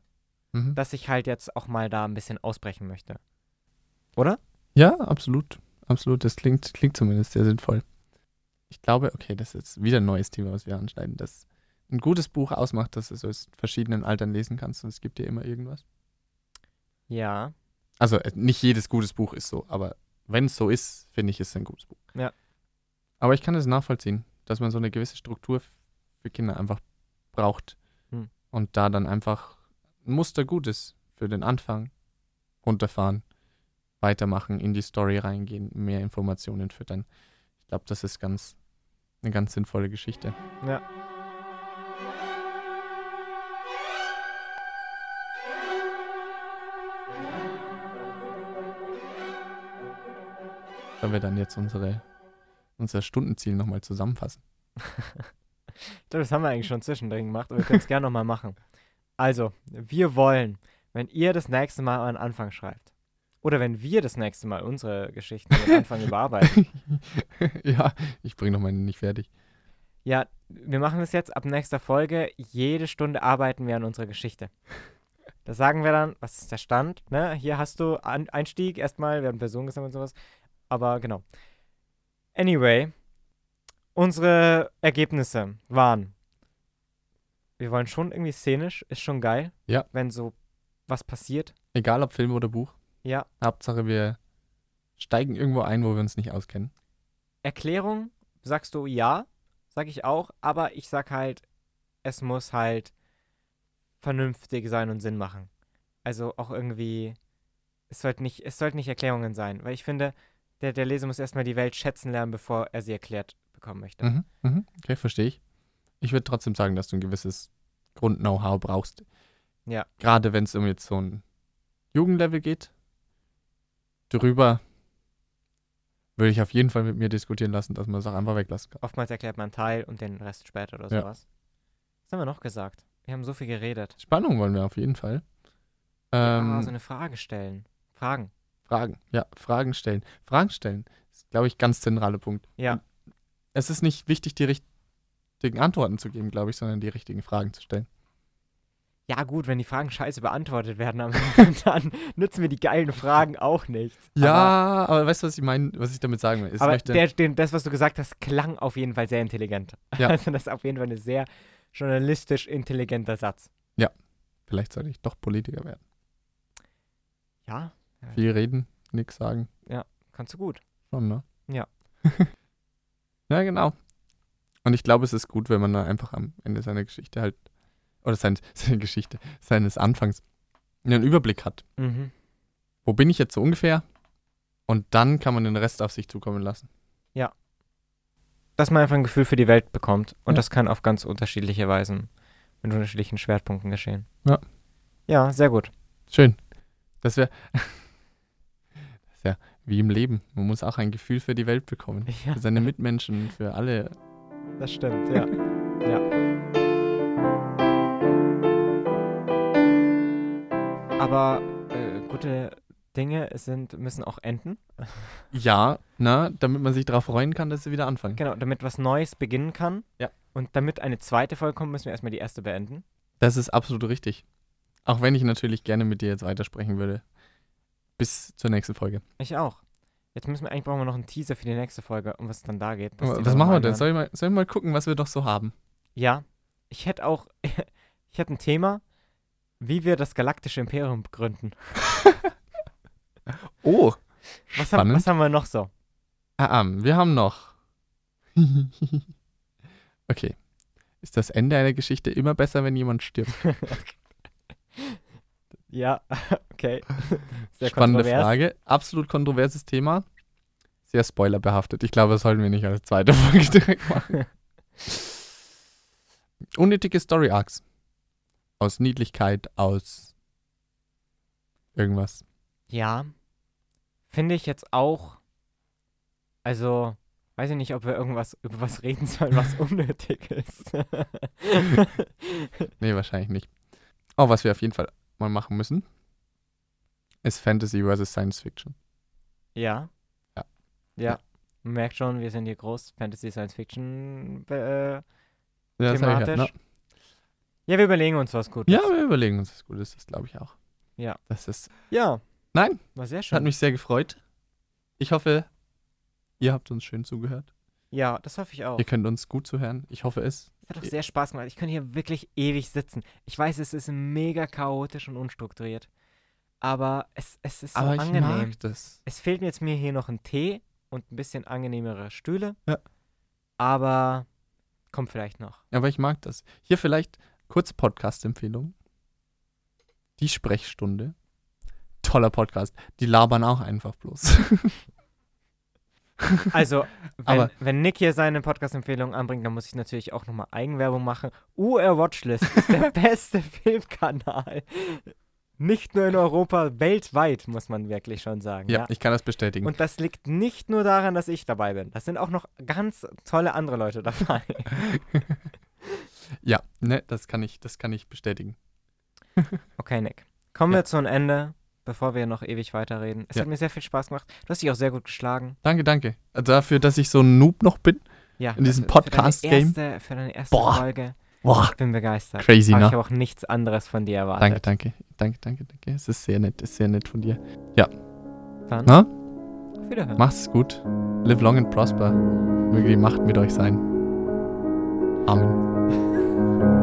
Mhm. dass ich halt jetzt auch mal da ein bisschen ausbrechen möchte. Oder? Ja, absolut. Absolut. Das klingt, klingt zumindest sehr sinnvoll. Ich glaube, okay, das ist jetzt wieder ein neues Thema, was wir anschneiden, dass ein gutes Buch ausmacht, dass du es aus verschiedenen Altern lesen kannst und es gibt dir immer irgendwas. Ja. Also äh, nicht jedes gutes Buch ist so, aber wenn es so ist, finde ich, ist es ein gutes Buch. Ja. Aber ich kann es nachvollziehen, dass man so eine gewisse Struktur für Kinder einfach braucht. Hm. Und da dann einfach ein Muster gut ist für den Anfang, runterfahren, weitermachen, in die Story reingehen, mehr Informationen füttern. Ich glaube, das ist ganz eine ganz sinnvolle Geschichte. Ja. Sollen wir dann jetzt unsere, unser Stundenziel nochmal zusammenfassen? Ich glaube, (laughs) das haben wir eigentlich schon zwischendrin gemacht, aber wir können es gerne nochmal machen. Also, wir wollen, wenn ihr das nächste Mal euren Anfang schreibt, oder wenn wir das nächste Mal unsere Geschichten am Anfang überarbeiten, (laughs) ja, ich bringe noch meine nicht fertig. ja, wir machen das jetzt ab nächster Folge. Jede Stunde arbeiten wir an unserer Geschichte. Da sagen wir dann, was ist der Stand? Ne? Hier hast du An Einstieg erstmal, wir haben Personen gesagt und sowas. Aber genau. Anyway, unsere Ergebnisse waren. Wir wollen schon irgendwie szenisch, ist schon geil. Ja. Wenn so was passiert. Egal ob Film oder Buch. Ja. Hauptsache, wir steigen irgendwo ein, wo wir uns nicht auskennen. Erklärung, sagst du ja, sag ich auch, aber ich sag halt, es muss halt vernünftig sein und Sinn machen. Also auch irgendwie, es sollte nicht, es sollten nicht Erklärungen sein, weil ich finde, der, der Leser muss erstmal die Welt schätzen lernen, bevor er sie erklärt bekommen möchte. Mhm, mhm. Okay, verstehe ich. Ich würde trotzdem sagen, dass du ein gewisses Grund-Know-how brauchst. Ja. Gerade wenn es um jetzt so ein Jugendlevel geht. Drüber würde ich auf jeden Fall mit mir diskutieren lassen, dass man es auch einfach weglassen kann. Oftmals erklärt man einen Teil und den Rest später oder Ja. sowas. Was haben wir noch gesagt? Wir haben so viel geredet. Spannung wollen wir auf jeden Fall. Ähm, so eine Frage stellen. Fragen. Fragen, ja, Fragen stellen. Fragen stellen ist, glaube ich, ganz zentraler Punkt. Ja. Es ist nicht wichtig, die richtigen Antworten zu geben, glaube ich, sondern die richtigen Fragen zu stellen. Ja, gut, wenn die Fragen scheiße beantwortet werden, (laughs) dann nützen wir die geilen Fragen auch nichts. Ja, aber, weißt du, was ich meine, was ich damit sagen will? Ich Aber der, den, das, was du gesagt hast, klang auf jeden Fall sehr intelligent. Ja. (laughs) Also das ist auf jeden Fall ein sehr journalistisch intelligenter Satz. vielleicht sollte ich doch Politiker werden. Ja, Viel reden, nichts sagen. kannst du gut. Schon, ne? Ja. (laughs) ja, genau. Und ich glaube, es ist gut, wenn man dann einfach am Ende seiner Geschichte halt, oder sein, (laughs) seine Geschichte, seines Anfangs, einen Überblick hat. Mhm. Wo bin ich jetzt so ungefähr? Und dann kann man den Rest auf sich zukommen lassen. Dass man einfach ein Gefühl für die Welt bekommt. Und Ja. das kann auf ganz unterschiedliche Weisen mit unterschiedlichen Schwerpunkten geschehen. Ja. Ja, sehr gut. Schön. Das wäre, (laughs) ja wie im Leben. Man muss auch ein Gefühl für die Welt bekommen. (laughs) Ja, Für seine Mitmenschen, für alle. das stimmt, ja. (laughs) ja. Aber äh, gute Dinge sind, müssen auch enden. (laughs) Ja, na, damit man sich darauf freuen kann, dass sie wieder anfangen. Genau, damit was Neues beginnen kann. Ja. Und damit eine zweite Folge kommt, müssen wir erstmal die erste beenden. Das ist absolut richtig. Auch wenn ich natürlich gerne mit dir jetzt weitersprechen würde. Bis zur nächsten Folge. Ich auch. Jetzt müssen wir eigentlich brauchen wir noch einen Teaser für die nächste Folge, um was dann da geht. Was machen wir denn? anhören. Soll ich, mal, soll mal gucken, was wir doch so haben? Ja, ich hätte auch, (laughs) ich hätte ein Thema, wie wir das galaktische Imperium begründen. (laughs) Oh, Was, haben, was haben wir noch so? ah, ah, wir haben noch. (laughs) okay. Ist das Ende einer Geschichte immer besser, wenn jemand stirbt? Ja, (laughs) okay. Sehr Spannende kontrovers. Frage. Absolut kontroverses Thema. Sehr spoilerbehaftet. Ich glaube, das sollten wir nicht als zweite (laughs) Folge direkt machen. (laughs) Unnötige Story Arcs. Aus Niedlichkeit, aus irgendwas. Ja, finde ich jetzt auch, also, weiß ich nicht, ob wir irgendwas über was reden sollen, was unnötig ist. Nee, wahrscheinlich nicht. Oh, was wir auf jeden Fall mal machen müssen, ist Fantasy versus Science Fiction. ja. Ja. Ja. Man merkt schon, wir sind hier groß Fantasy Science Fiction äh, Ja, thematisch. halt, ne? Ja, wir überlegen uns was Gutes. Ja, wir überlegen uns was Gutes, das glaube ich auch. Ja. Das ist, Ja. Nein. War sehr hat schön. mich sehr gefreut. Ich hoffe, ihr habt uns schön zugehört. Ja, das hoffe ich auch. Ihr könnt uns gut zuhören. Ich hoffe es. Es hat auch sehr Spaß gemacht. Ich könnte hier wirklich ewig sitzen. Ich weiß, es ist mega chaotisch und unstrukturiert. Aber es, es ist so Aber ich angenehm. mag das. Es fehlt mir jetzt mir hier noch ein Tee und ein bisschen angenehmere Stühle. Ja. Aber kommt vielleicht noch. Aber ich mag das. Hier vielleicht kurze Podcast-Empfehlung. Die Sprechstunde. Toller Podcast. Die labern auch einfach bloß. (laughs) (laughs) Also, wenn, Aber- wenn Nick hier seine Podcast-Empfehlung anbringt, dann muss ich natürlich auch nochmal Eigenwerbung machen. UR Watchlist ist der (laughs) beste Filmkanal. Nicht nur in Europa, weltweit, muss man wirklich schon sagen. ja, Ja. ich kann das bestätigen. Und das liegt nicht nur daran, dass ich dabei bin. Das sind auch noch ganz tolle andere Leute dabei. (laughs) ja, ne, das kann ich, das kann ich bestätigen. Okay, Nick. Kommen Ja. wir zu einem Ende, bevor wir noch ewig weiterreden. Es Ja. hat mir sehr viel Spaß gemacht. Du hast dich auch sehr gut geschlagen. Danke, danke. Dafür, dass ich so ein Noob noch bin. Ja. In diesem für deine Podcast-Game. Für deine erste Boah. Folge. Boah, Ich bin begeistert. crazy, Aber ich ne? habe auch nichts anderes von dir erwartet. Danke, danke. Danke, danke, danke. Es ist sehr nett, ist sehr nett von dir. Dann Na? Auf Wiederhören. Macht's gut. Live long and prosper. Möge die Macht mit euch sein. Amen. (laughs)